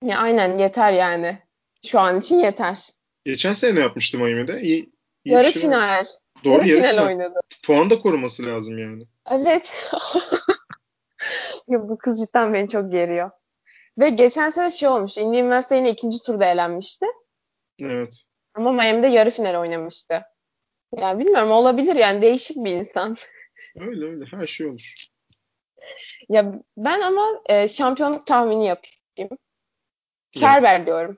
Speaker 1: Ya aynen yeter yani. Şu an için yeter.
Speaker 2: Geçen sene ne yapmıştı Miami'de? İyi,
Speaker 1: iyi yarı şey final. Var.
Speaker 2: Doğru yarı, yarı final, final oynadı. Puan da koruması lazım yani.
Speaker 1: Evet. [laughs] ya bu kız cidden beni çok geriyor. Ve geçen sene şey olmuş. Indian Wells'de yine ikinci turda elenmişti.
Speaker 2: Evet.
Speaker 1: Ama Miami'de yarı final oynamıştı. Ya bilmiyorum olabilir yani değişik bir insan.
Speaker 2: Öyle öyle her şey olur.
Speaker 1: Ya ben ama e, şampiyonluk tahmini yapayım. Kerber diyorum.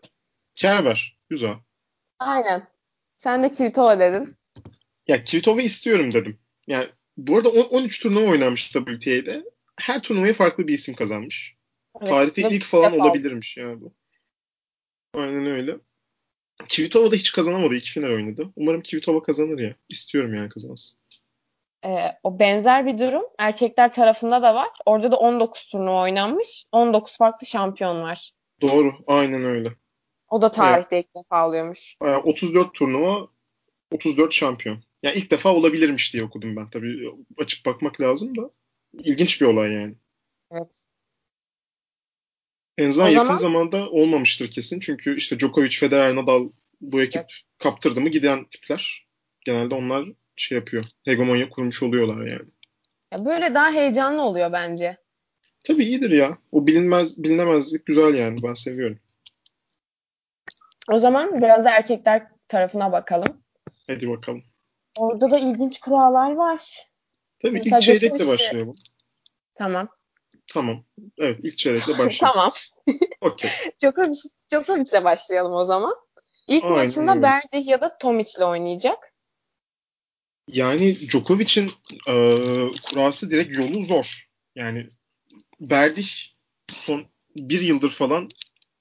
Speaker 2: Kerber. Güzel.
Speaker 1: Aynen. Sen de Kvitova dedin.
Speaker 2: Ya Kvitova istiyorum dedim. Yani bu arada 13 turnuva oynanmış WTA'de. Her turnuvayı farklı bir isim kazanmış. Evet, Tarihte ilk falan olabilirmiş ya bu. Aynen öyle. Kvitova da hiç kazanamadı. İki final oynadı. Umarım Kvitova kazanır ya. İstiyorum yani kazansın.
Speaker 1: Ee, o benzer bir durum erkekler tarafında da var. Orada da 19 turnuva oynanmış. 19 farklı şampiyon var.
Speaker 2: Doğru. Aynen öyle.
Speaker 1: O da tarihte evet. ilk defa alıyormuş.
Speaker 2: 34 turnuva 34 şampiyon. Yani ilk defa olabilirmiş diye okudum ben. Tabii açık bakmak lazım da. İlginç bir olay yani.
Speaker 1: Evet.
Speaker 2: En azından o yakın zaman... zamanda olmamıştır kesin. Çünkü işte Djokovic, Federer, Nadal bu ekip evet. kaptırdı mı giden tipler. Genelde onlar şey yapıyor. Hegemonya kurmuş oluyorlar yani.
Speaker 1: Ya böyle daha heyecanlı oluyor bence.
Speaker 2: Tabii iyidir ya. O bilinmez bilinemezlik güzel yani. Ben seviyorum.
Speaker 1: O zaman biraz da erkekler tarafına bakalım.
Speaker 2: Hadi bakalım.
Speaker 1: Orada da ilginç kurallar var.
Speaker 2: Tabii Mesela ilk çeyrekle başlayalım.
Speaker 1: Tamam.
Speaker 2: Tamam. Evet ilk çeyrekle [laughs] başlayalım.
Speaker 1: tamam.
Speaker 2: Okey.
Speaker 1: Djokovic, Djokovic'le başlayalım o zaman. İlk Aynen maçında. Berdych ya da Tomic'le oynayacak.
Speaker 2: Yani Djokovic'in e, kurası direkt yolu zor. Yani Berdych son bir yıldır falan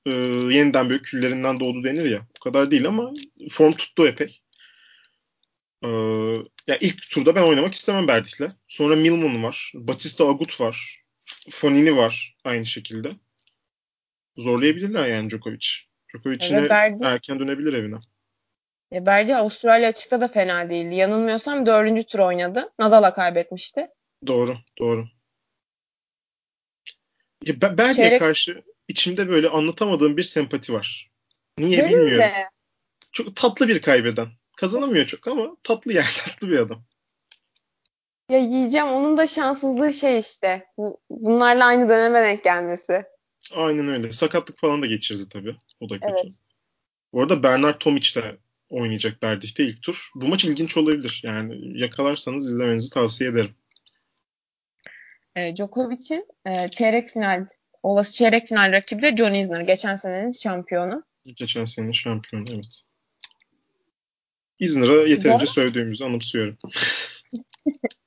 Speaker 2: e, yeniden böyle küllerinden doğdu denir ya. Bu kadar değil ama form tuttu epey. E, ya ilk turda ben oynamak istemem Berdich'le. Sonra Milman var. Batista Agut var. Fonini var aynı şekilde. Zorlayabilirler yani Djokovic. Djokovic yine Berdi, erken dönebilir evine.
Speaker 1: E, Berdi Avustralya açıkta da fena değildi. Yanılmıyorsam dördüncü tur oynadı. Nadal'a kaybetmişti.
Speaker 2: Doğru, doğru. Ya, Berdi'ye Çeyrek... karşı içimde böyle anlatamadığım bir sempati var. Niye Benim bilmiyorum. De. Çok tatlı bir kaybeden. Kazanamıyor çok ama tatlı yani [laughs] tatlı bir adam.
Speaker 1: Ya yiyeceğim onun da şanssızlığı şey işte. Bunlarla aynı döneme denk gelmesi.
Speaker 2: Aynen öyle. Sakatlık falan da geçirdi tabii. O da kötü. Evet. Bu arada Bernard Tomic de oynayacak Berdih'te ilk tur. Bu maç ilginç olabilir. Yani yakalarsanız izlemenizi tavsiye ederim.
Speaker 1: E, Djokovic'in e, çeyrek final olası çeyrek final rakibi de John Isner. Geçen senenin şampiyonu.
Speaker 2: Geçen senenin şampiyonu evet. Isner'a yeterince Zor. sövdüğümüzü anımsıyorum. [laughs]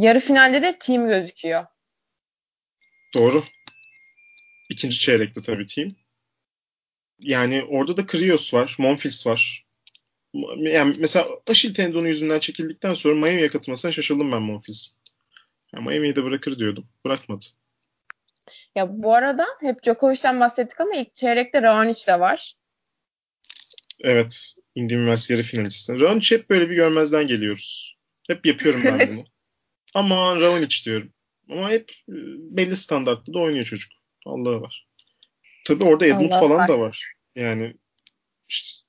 Speaker 1: Yarı finalde de team gözüküyor.
Speaker 2: Doğru. İkinci çeyrekte tabii team. Yani orada da Krios var, Monfils var. Yani mesela Aşil tendonu yüzünden çekildikten sonra Miami'ye katılmasına şaşırdım ben Monfils'in. Yani Miami'yi de bırakır diyordum. Bırakmadı.
Speaker 1: Ya bu arada hep Djokovic'ten bahsettik ama ilk çeyrekte Raonic de var.
Speaker 2: Evet. Indian Wells yarı finalisti. Raonic hep böyle bir görmezden geliyoruz. Hep yapıyorum ben [laughs] bunu. Ama Raonic diyorum. Ama hep e, belli standartta da oynuyor çocuk. Allah'a var. Tabii orada Edmund Allah falan var. da var. Yani işte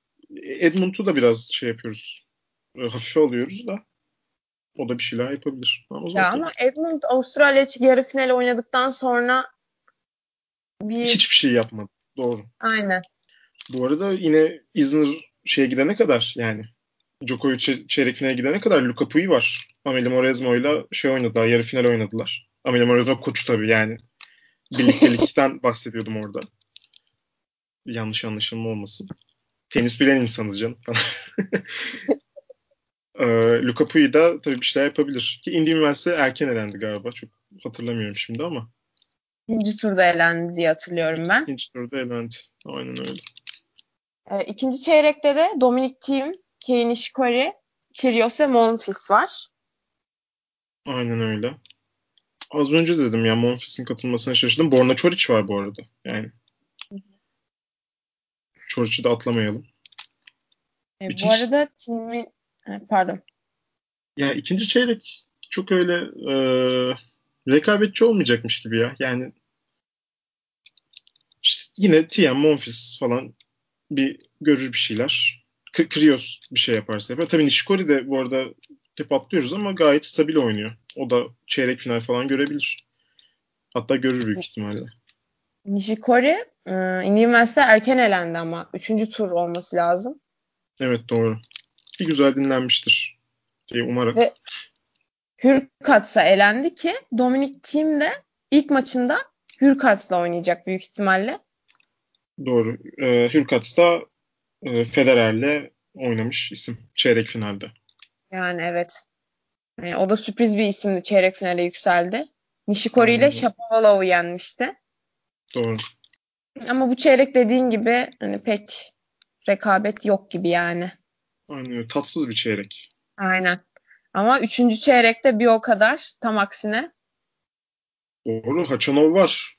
Speaker 2: Edmund'u da biraz şey yapıyoruz. E, hafife alıyoruz da o da bir şeyler yapabilir.
Speaker 1: Ama ya ama Edmund Avustralya yarı final oynadıktan sonra
Speaker 2: bir... hiçbir şey yapmadı. Doğru.
Speaker 1: Aynen.
Speaker 2: Bu arada yine Isner şeye gidene kadar yani Djokovic çeyrek finale gidene kadar Luka Pui var. Amelie Moresmo ile şey oynadılar. Yarı final oynadılar. Amelie Moresmo koçu tabii yani. Birliktelikten [laughs] bahsediyordum orada. Yanlış anlaşılma olmasın. Tenis bilen insanız canım. [laughs] ee, Luka Pui da tabii bir şeyler yapabilir. Ki Indy Üniversitesi erken elendi galiba. Çok hatırlamıyorum şimdi ama.
Speaker 1: İkinci turda elendi diye hatırlıyorum ben.
Speaker 2: İkinci turda elendi. Aynen öyle.
Speaker 1: E, ikinci çeyrekte de Dominic Thiem, Kei Nishikori, Kyrgios ve Monfils var.
Speaker 2: Aynen öyle. Az önce dedim ya Monfils'in katılmasına şaşırdım. Borna Çoric var bu arada. Yani. Çoric'i de atlamayalım.
Speaker 1: E, ikinci... Bu arada Thiem'in pardon.
Speaker 2: Ya ikinci çeyrek çok öyle e, rekabetçi olmayacakmış gibi ya. Yani işte yine Tiem, Monfils falan bir görür bir şeyler. K- Krios bir şey yaparsa yapar. Tabii Nishikori de bu arada hep atlıyoruz ama gayet stabil oynuyor. O da çeyrek final falan görebilir. Hatta görür büyük ihtimalle.
Speaker 1: Nishikori e, Indian erken elendi ama. Üçüncü tur olması lazım.
Speaker 2: Evet doğru. Bir güzel dinlenmiştir. Diye umarım. Ve
Speaker 1: Hürkats'a elendi ki Dominic Thiem de ilk maçında Hürkats'la oynayacak büyük ihtimalle.
Speaker 2: Doğru. E, Hürkats da e, Federer'le oynamış isim çeyrek finalde.
Speaker 1: Yani evet. Yani o da sürpriz bir isimdi. Çeyrek finale yükseldi. Nishikori ile Shapovalov'u yenmişti.
Speaker 2: Doğru.
Speaker 1: Ama bu çeyrek dediğin gibi hani pek rekabet yok gibi yani.
Speaker 2: Aynen. Tatsız bir çeyrek.
Speaker 1: Aynen. Ama üçüncü çeyrekte bir o kadar. Tam aksine.
Speaker 2: Doğru. Haçanov var.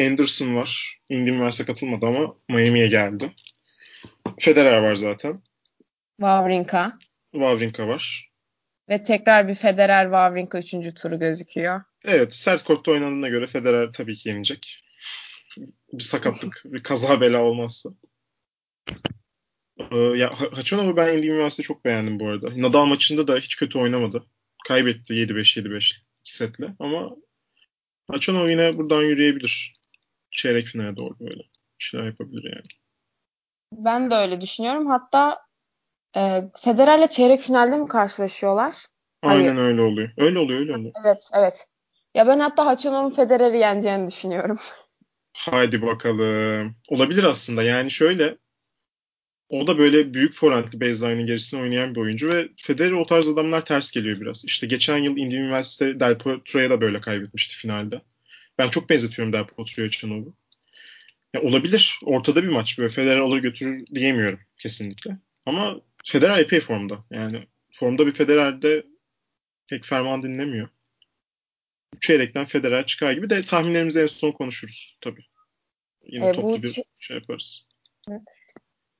Speaker 2: Anderson var. Indian Wells'e katılmadı ama Miami'ye geldi. Federer var zaten.
Speaker 1: Wawrinka.
Speaker 2: Wawrinka var.
Speaker 1: Ve tekrar bir Federer Wawrinka üçüncü turu gözüküyor.
Speaker 2: Evet. Sert kortta oynandığına göre Federer tabii ki yenecek. Bir sakatlık, [laughs] bir kaza bela olmazsa. Ee, ya Haçanov'u ben Indian Wells'te çok beğendim bu arada. Nadal maçında da hiç kötü oynamadı. Kaybetti 7-5 7-5 iki setle ama Haçanov yine buradan yürüyebilir. Çeyrek finale doğru böyle bir şeyler yapabilir yani.
Speaker 1: Ben de öyle düşünüyorum. Hatta e, Federer'le çeyrek finalde mi karşılaşıyorlar?
Speaker 2: Aynen Hayır. öyle oluyor. Öyle oluyor, öyle oluyor.
Speaker 1: Evet, evet. Ya ben hatta Haçanov'un Federer'i yeneceğini düşünüyorum.
Speaker 2: Haydi bakalım. Olabilir aslında. Yani şöyle o da böyle büyük forentli baseline'in gerisine oynayan bir oyuncu ve Federer o tarz adamlar ters geliyor biraz. İşte geçen yıl Indian Wells'te Del Potro'ya da böyle kaybetmişti finalde. Ben çok benzetiyorum Del Potro'ya Çanov'u. Ya olabilir. Ortada bir maç böyle Federer alır götürür diyemiyorum kesinlikle. Ama Federer epey formda. Yani formda bir Federer'de pek ferman dinlemiyor. Çeyrekten Federer çıkar gibi de tahminlerimizi en son konuşuruz tabii. Yine e, toplu bir şey, şey yaparız.
Speaker 1: Evet.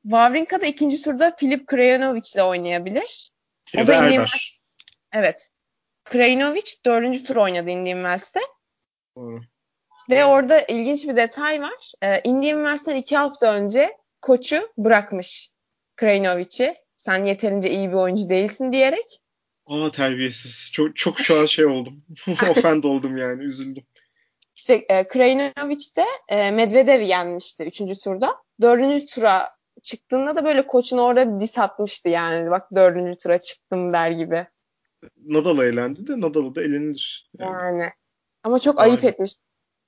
Speaker 1: Wawrinka da ikinci turda Filip Krajinovic ile oynayabilir.
Speaker 2: Ya o da Indian
Speaker 1: Evet. Krajinovic dördüncü tur oynadı Indian Wells'te.
Speaker 2: Doğru.
Speaker 1: Ve orada ilginç bir detay var. Ee, Indian Wells'ten iki hafta önce koçu bırakmış Krajinovic'i. Sen yeterince iyi bir oyuncu değilsin diyerek.
Speaker 2: Aa terbiyesiz. Çok çok şu an şey oldum. [laughs] Ofend oldum yani. Üzüldüm.
Speaker 1: İşte e, Krajinovic de e, Medvedev'i yenmişti üçüncü turda. Dördüncü tura çıktığında da böyle koçun orada bir dis atmıştı yani. Bak dördüncü tura çıktım der gibi.
Speaker 2: Nadal'a elendi de Nadal'ı da elenilir.
Speaker 1: Yani. yani. Ama çok Aynen. ayıp etmiş.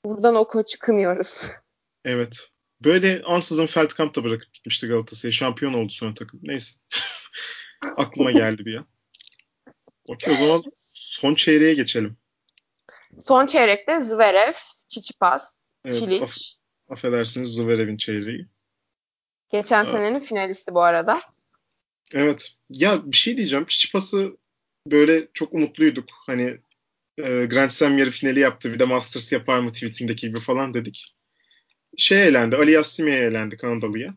Speaker 1: Buradan o koçu kınıyoruz.
Speaker 2: Evet. Böyle ansızın Feldkamp da bırakıp gitmişti Galatasaray'a. Şampiyon oldu sonra takım. Neyse. [laughs] Aklıma geldi bir an. Okey o zaman son çeyreğe geçelim.
Speaker 1: Son çeyrekte Zverev, Çiçipas,
Speaker 2: Evet,
Speaker 1: Çiliç.
Speaker 2: aff- affedersiniz Zverev'in çeyreği.
Speaker 1: Geçen
Speaker 2: Evet.
Speaker 1: senenin finalisti bu arada.
Speaker 2: Evet. Ya bir şey diyeceğim. Çiçipas'ı böyle çok umutluyduk. Hani e, Grand Slam yarı finali yaptı. Bir de Masters yapar mı tweetindeki gibi falan dedik. Şey eğlendi. Ali Yassimi'ye eğlendi Kanadalı'ya.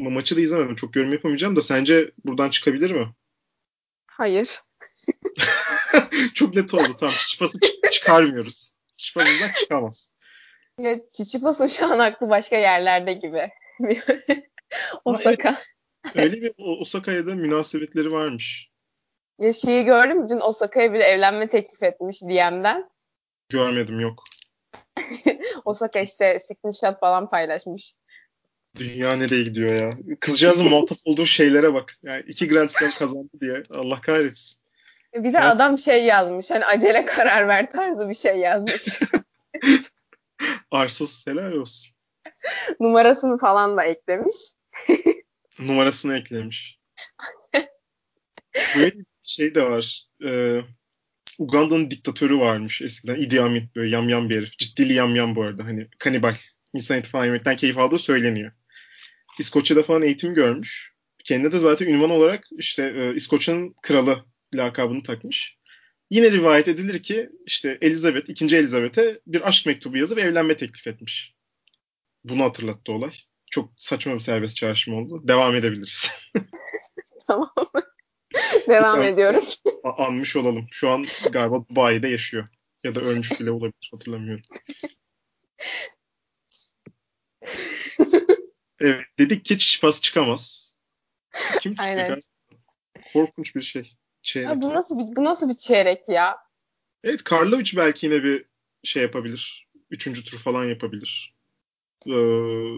Speaker 2: Ama maçı da izlemedim. Çok yorum yapamayacağım da sence buradan çıkabilir mi?
Speaker 1: Hayır. [laughs]
Speaker 2: çok net oldu. Tamam. Çiçipas'ı çık- çıkarmıyoruz. Çiçipas'ından çıkamaz.
Speaker 1: Ya Çiçipas'ın şu an aklı başka yerlerde gibi. [laughs] Osaka.
Speaker 2: Öyle bir Osaka'ya da münasebetleri varmış.
Speaker 1: Ya şeyi gördün mü? Dün Osaka'ya bir evlenme teklif etmiş DM'den.
Speaker 2: Görmedim yok. [laughs]
Speaker 1: Osaka işte screenshot falan paylaşmış.
Speaker 2: Dünya nereye gidiyor ya? Kızcağızın [laughs] muhatap olduğu şeylere bak. Yani iki Grand Slam kazandı diye. Allah kahretsin.
Speaker 1: Bir de
Speaker 2: Evet.
Speaker 1: adam şey yazmış. Hani acele karar ver tarzı bir şey yazmış. [laughs]
Speaker 2: Arsız helal olsun.
Speaker 1: Numarasını falan da eklemiş.
Speaker 2: Numarasını eklemiş. Böyle şey de var. Ee, Uganda'nın diktatörü varmış eskiden. Idi Amin. Böyle yamyam bir herif. Ciddili yamyam bu arada. Hani kanibal. İnsan eti falan yemekten keyif aldığı söyleniyor. İskoçya'da falan eğitim görmüş. Kendine de zaten ünvan olarak işte e, İskoçya'nın kralı lakabını takmış. Yine rivayet edilir ki işte Elizabeth, 2. Elizabeth'e bir aşk mektubu yazıp evlenme teklif etmiş. Bunu hatırlattı olay. Çok saçma bir serbest çağrışım oldu. Devam edebiliriz. [laughs]
Speaker 1: Tamam. Devam
Speaker 2: Tamam.
Speaker 1: ediyoruz.
Speaker 2: Anmış olalım. Şu an galiba Dubai'de yaşıyor. Ya da ölmüş bile olabilir. Hatırlamıyorum. Evet. Dedik ki Çiçipas çıkamaz. Kim çıkacak?
Speaker 1: Aynen.
Speaker 2: Korkunç bir şey. Çeyrek.
Speaker 1: Ya bu nasıl bir bu nasıl bir çeyrek ya?
Speaker 2: Evet Karlovic belki yine bir şey yapabilir. Üçüncü tur falan yapabilir. Ee,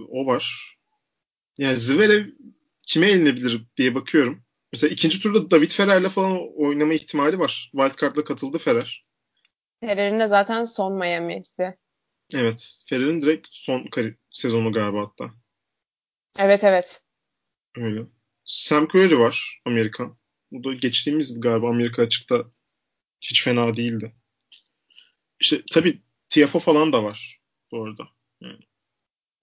Speaker 2: o var. Yani Zverev kime elinebilir diye bakıyorum. Mesela ikinci turda David Ferrer'le falan oynama ihtimali var. Wildcard'la katıldı Ferrer.
Speaker 1: Ferrer'in de zaten son Miami'si.
Speaker 2: Evet. Ferrer'in direkt son kari- sezonu galiba hatta.
Speaker 1: Evet evet.
Speaker 2: Öyle. Sam Querrey var Amerikan. Bu da geçtiğimiz yıl galiba Amerika açıkta hiç fena değildi. İşte tabii Tiafoe falan da var bu arada.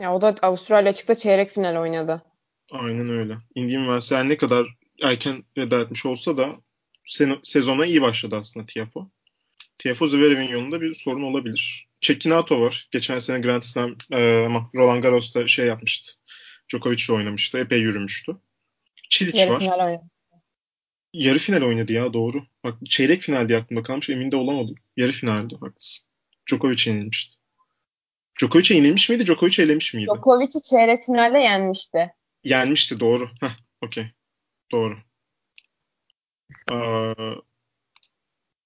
Speaker 1: Ya o da Avustralya açıkta çeyrek final oynadı.
Speaker 2: Aynen öyle. Indian Wells ne kadar erken veda etmiş olsa da sezona iyi başladı aslında Tiafoe. Tiafoe Zverev'in yolunda bir sorun olabilir. Cekinato var. Geçen sene Grand Slam e, Roland Garros'ta şey yapmıştı. Djokovic'le oynamıştı. Epey yürümüştü. Çiliç
Speaker 1: Yarı
Speaker 2: var.
Speaker 1: final oynadı.
Speaker 2: Yarı final oynadı ya doğru. Bak çeyrek final diye aklımda kalmış. Emin de olamadım. Yarı finaldi. Haklısın. Djokovic'e yenilmişti. Djokovic'e yenilmiş miydi? Djokovic elemiş miydi?
Speaker 1: Djokovic'i çeyrek finalde yenmişti.
Speaker 2: Yenmişti doğru. Heh, okey. Doğru. Aa,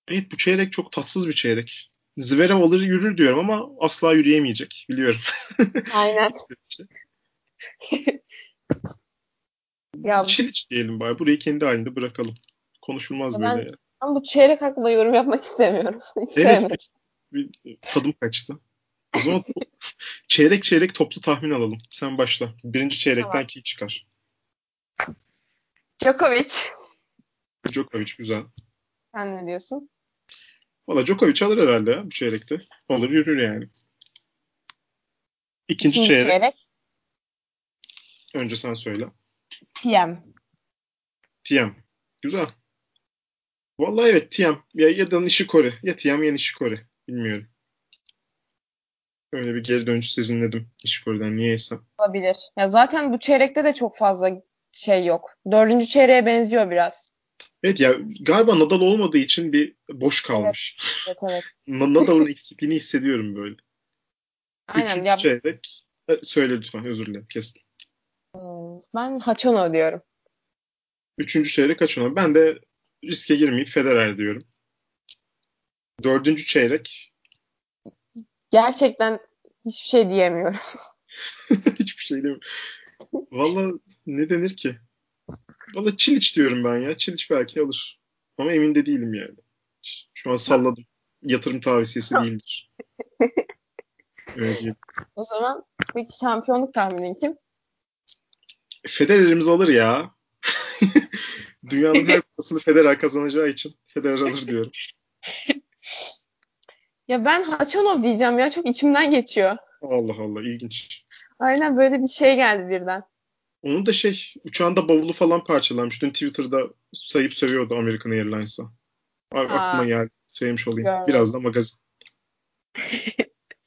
Speaker 2: evet bu çeyrek çok tatsız bir çeyrek. Zverev alır yürür diyorum ama asla yürüyemeyecek. Biliyorum. [laughs]
Speaker 1: Aynen. [laughs] Ya
Speaker 2: Çiliç diyelim bari. Burayı kendi halinde bırakalım. Konuşulmaz
Speaker 1: Ben-
Speaker 2: böyle ya.
Speaker 1: ben bu çeyrek hakkında yorum yapmak istemiyorum. [laughs] Hiç
Speaker 2: Evet.
Speaker 1: sevmedim.
Speaker 2: Bir, tadım kaçtı. O zaman çeyrek çeyrek toplu tahmin alalım. Sen başla. Birinci çeyrekten
Speaker 1: Tamam.
Speaker 2: kim çıkar?
Speaker 1: Djokovic.
Speaker 2: Djokovic güzel.
Speaker 1: Sen ne diyorsun?
Speaker 2: Valla Djokovic alır herhalde ya bu çeyrekte. Alır yürür yani. İkinci,
Speaker 1: İkinci
Speaker 2: çeyrek.
Speaker 1: çeyrek.
Speaker 2: Önce sen söyle.
Speaker 1: TM.
Speaker 2: TM. Güzel. Vallahi evet TM. Ya, ya da Nishikori. Ya TM ya Nishikori. Bilmiyorum. Öyle bir geri dönüş sezinledim Nishikori'den. Niyeyse.
Speaker 1: Olabilir. Ya zaten bu çeyrekte de çok fazla şey yok. Dördüncü çeyreğe benziyor biraz.
Speaker 2: Evet ya galiba Nadal olmadığı için bir boş kalmış.
Speaker 1: Evet evet. [laughs]
Speaker 2: Na- Nadal'ın eksikliğini hissediyorum böyle.
Speaker 1: Aynen.
Speaker 2: Üçüncü
Speaker 1: Ya,
Speaker 2: çeyrek. Söyle lütfen özür dilerim kestim.
Speaker 1: hmm, ben Hachano diyorum.
Speaker 2: Üçüncü çeyrek kaç ona? Ben de riske girmeyip Federer diyorum. Dördüncü çeyrek
Speaker 1: Gerçekten hiçbir şey diyemiyorum. [laughs] [laughs]
Speaker 2: hiçbir şey demiyorum. Valla ne denir ki? Valla Çiliç diyorum ben ya. Çiliç belki alır. Ama emin de değilim yani. Şu an salladım. Yatırım tavsiyesi değildir. [laughs] Öyle.
Speaker 1: O zaman peki şampiyonluk tahminin kim?
Speaker 2: Federer'imiz alır ya. [laughs] Dünyanın her kupasını Federer kazanacağı için Federer alır diyorum. [laughs]
Speaker 1: Ya ben Haçanov diyeceğim ya çok içimden geçiyor.
Speaker 2: Allah Allah ilginç.
Speaker 1: Aynen böyle bir şey geldi birden.
Speaker 2: Onun da şey uçağında bavulu falan parçalanmış. Dün Twitter'da sayıp sövüyordu American Airlines'a. Aklıma geldi. Sevmiş olayım. Görmedim. Biraz da magazin. [laughs]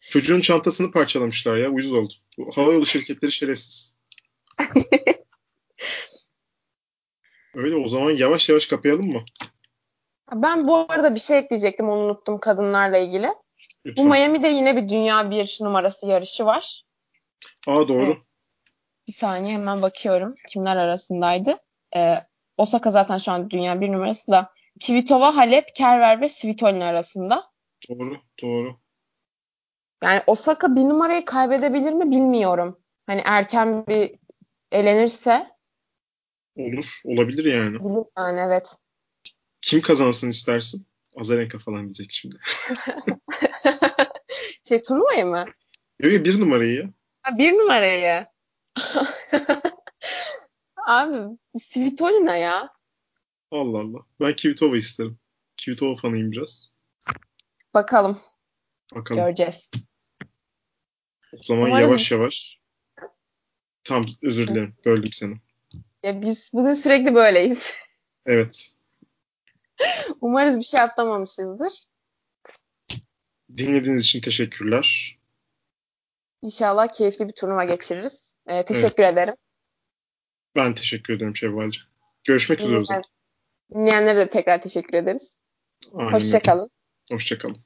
Speaker 2: Çocuğun çantasını parçalamışlar ya. Uyuz oldu. Havayolu şirketleri şerefsiz. [laughs] Öyle o zaman yavaş yavaş kapayalım mı?
Speaker 1: Ben bu arada bir şey ekleyecektim onu unuttum kadınlarla ilgili. Lütfen. Bu Miami'de yine bir dünya bir numarası yarışı var.
Speaker 2: Aa doğru. Evet.
Speaker 1: Bir saniye hemen bakıyorum. Kimler arasındaydı? Ee, Osaka zaten şu an dünya bir numarası da. Kvitova, Halep, Kerver ve Svitolin arasında.
Speaker 2: Doğru, doğru.
Speaker 1: Yani Osaka bir numarayı kaybedebilir mi bilmiyorum. Hani erken bir elenirse.
Speaker 2: Olur, olabilir yani.
Speaker 1: Olur yani evet.
Speaker 2: Kim kazansın istersin? Azarenka falan diyecek şimdi. [laughs]
Speaker 1: şey turnuvayı mı?
Speaker 2: Yok ya bir numarayı.
Speaker 1: Ha, bir numarayı. [laughs] Abi Svitolina ya.
Speaker 2: Allah Allah. Ben Kvitova isterim. Kvitova fanıyım biraz.
Speaker 1: Bakalım.
Speaker 2: Bakalım.
Speaker 1: Göreceğiz.
Speaker 2: O zaman Umarız yavaş yavaş. Tam özür dilerim. Böldüm seni.
Speaker 1: Ya biz bugün sürekli böyleyiz.
Speaker 2: Evet. [laughs]
Speaker 1: Umarız bir şey atlamamışızdır.
Speaker 2: Dinlediğiniz için teşekkürler.
Speaker 1: İnşallah keyifli bir turnuva geçiririz. Ee, teşekkür evet. ederim.
Speaker 2: Ben teşekkür ederim Şevval'cim. Görüşmek üzere.
Speaker 1: Dinleyenlere de tekrar teşekkür ederiz. Hoşçakalın.
Speaker 2: Hoşçakalın.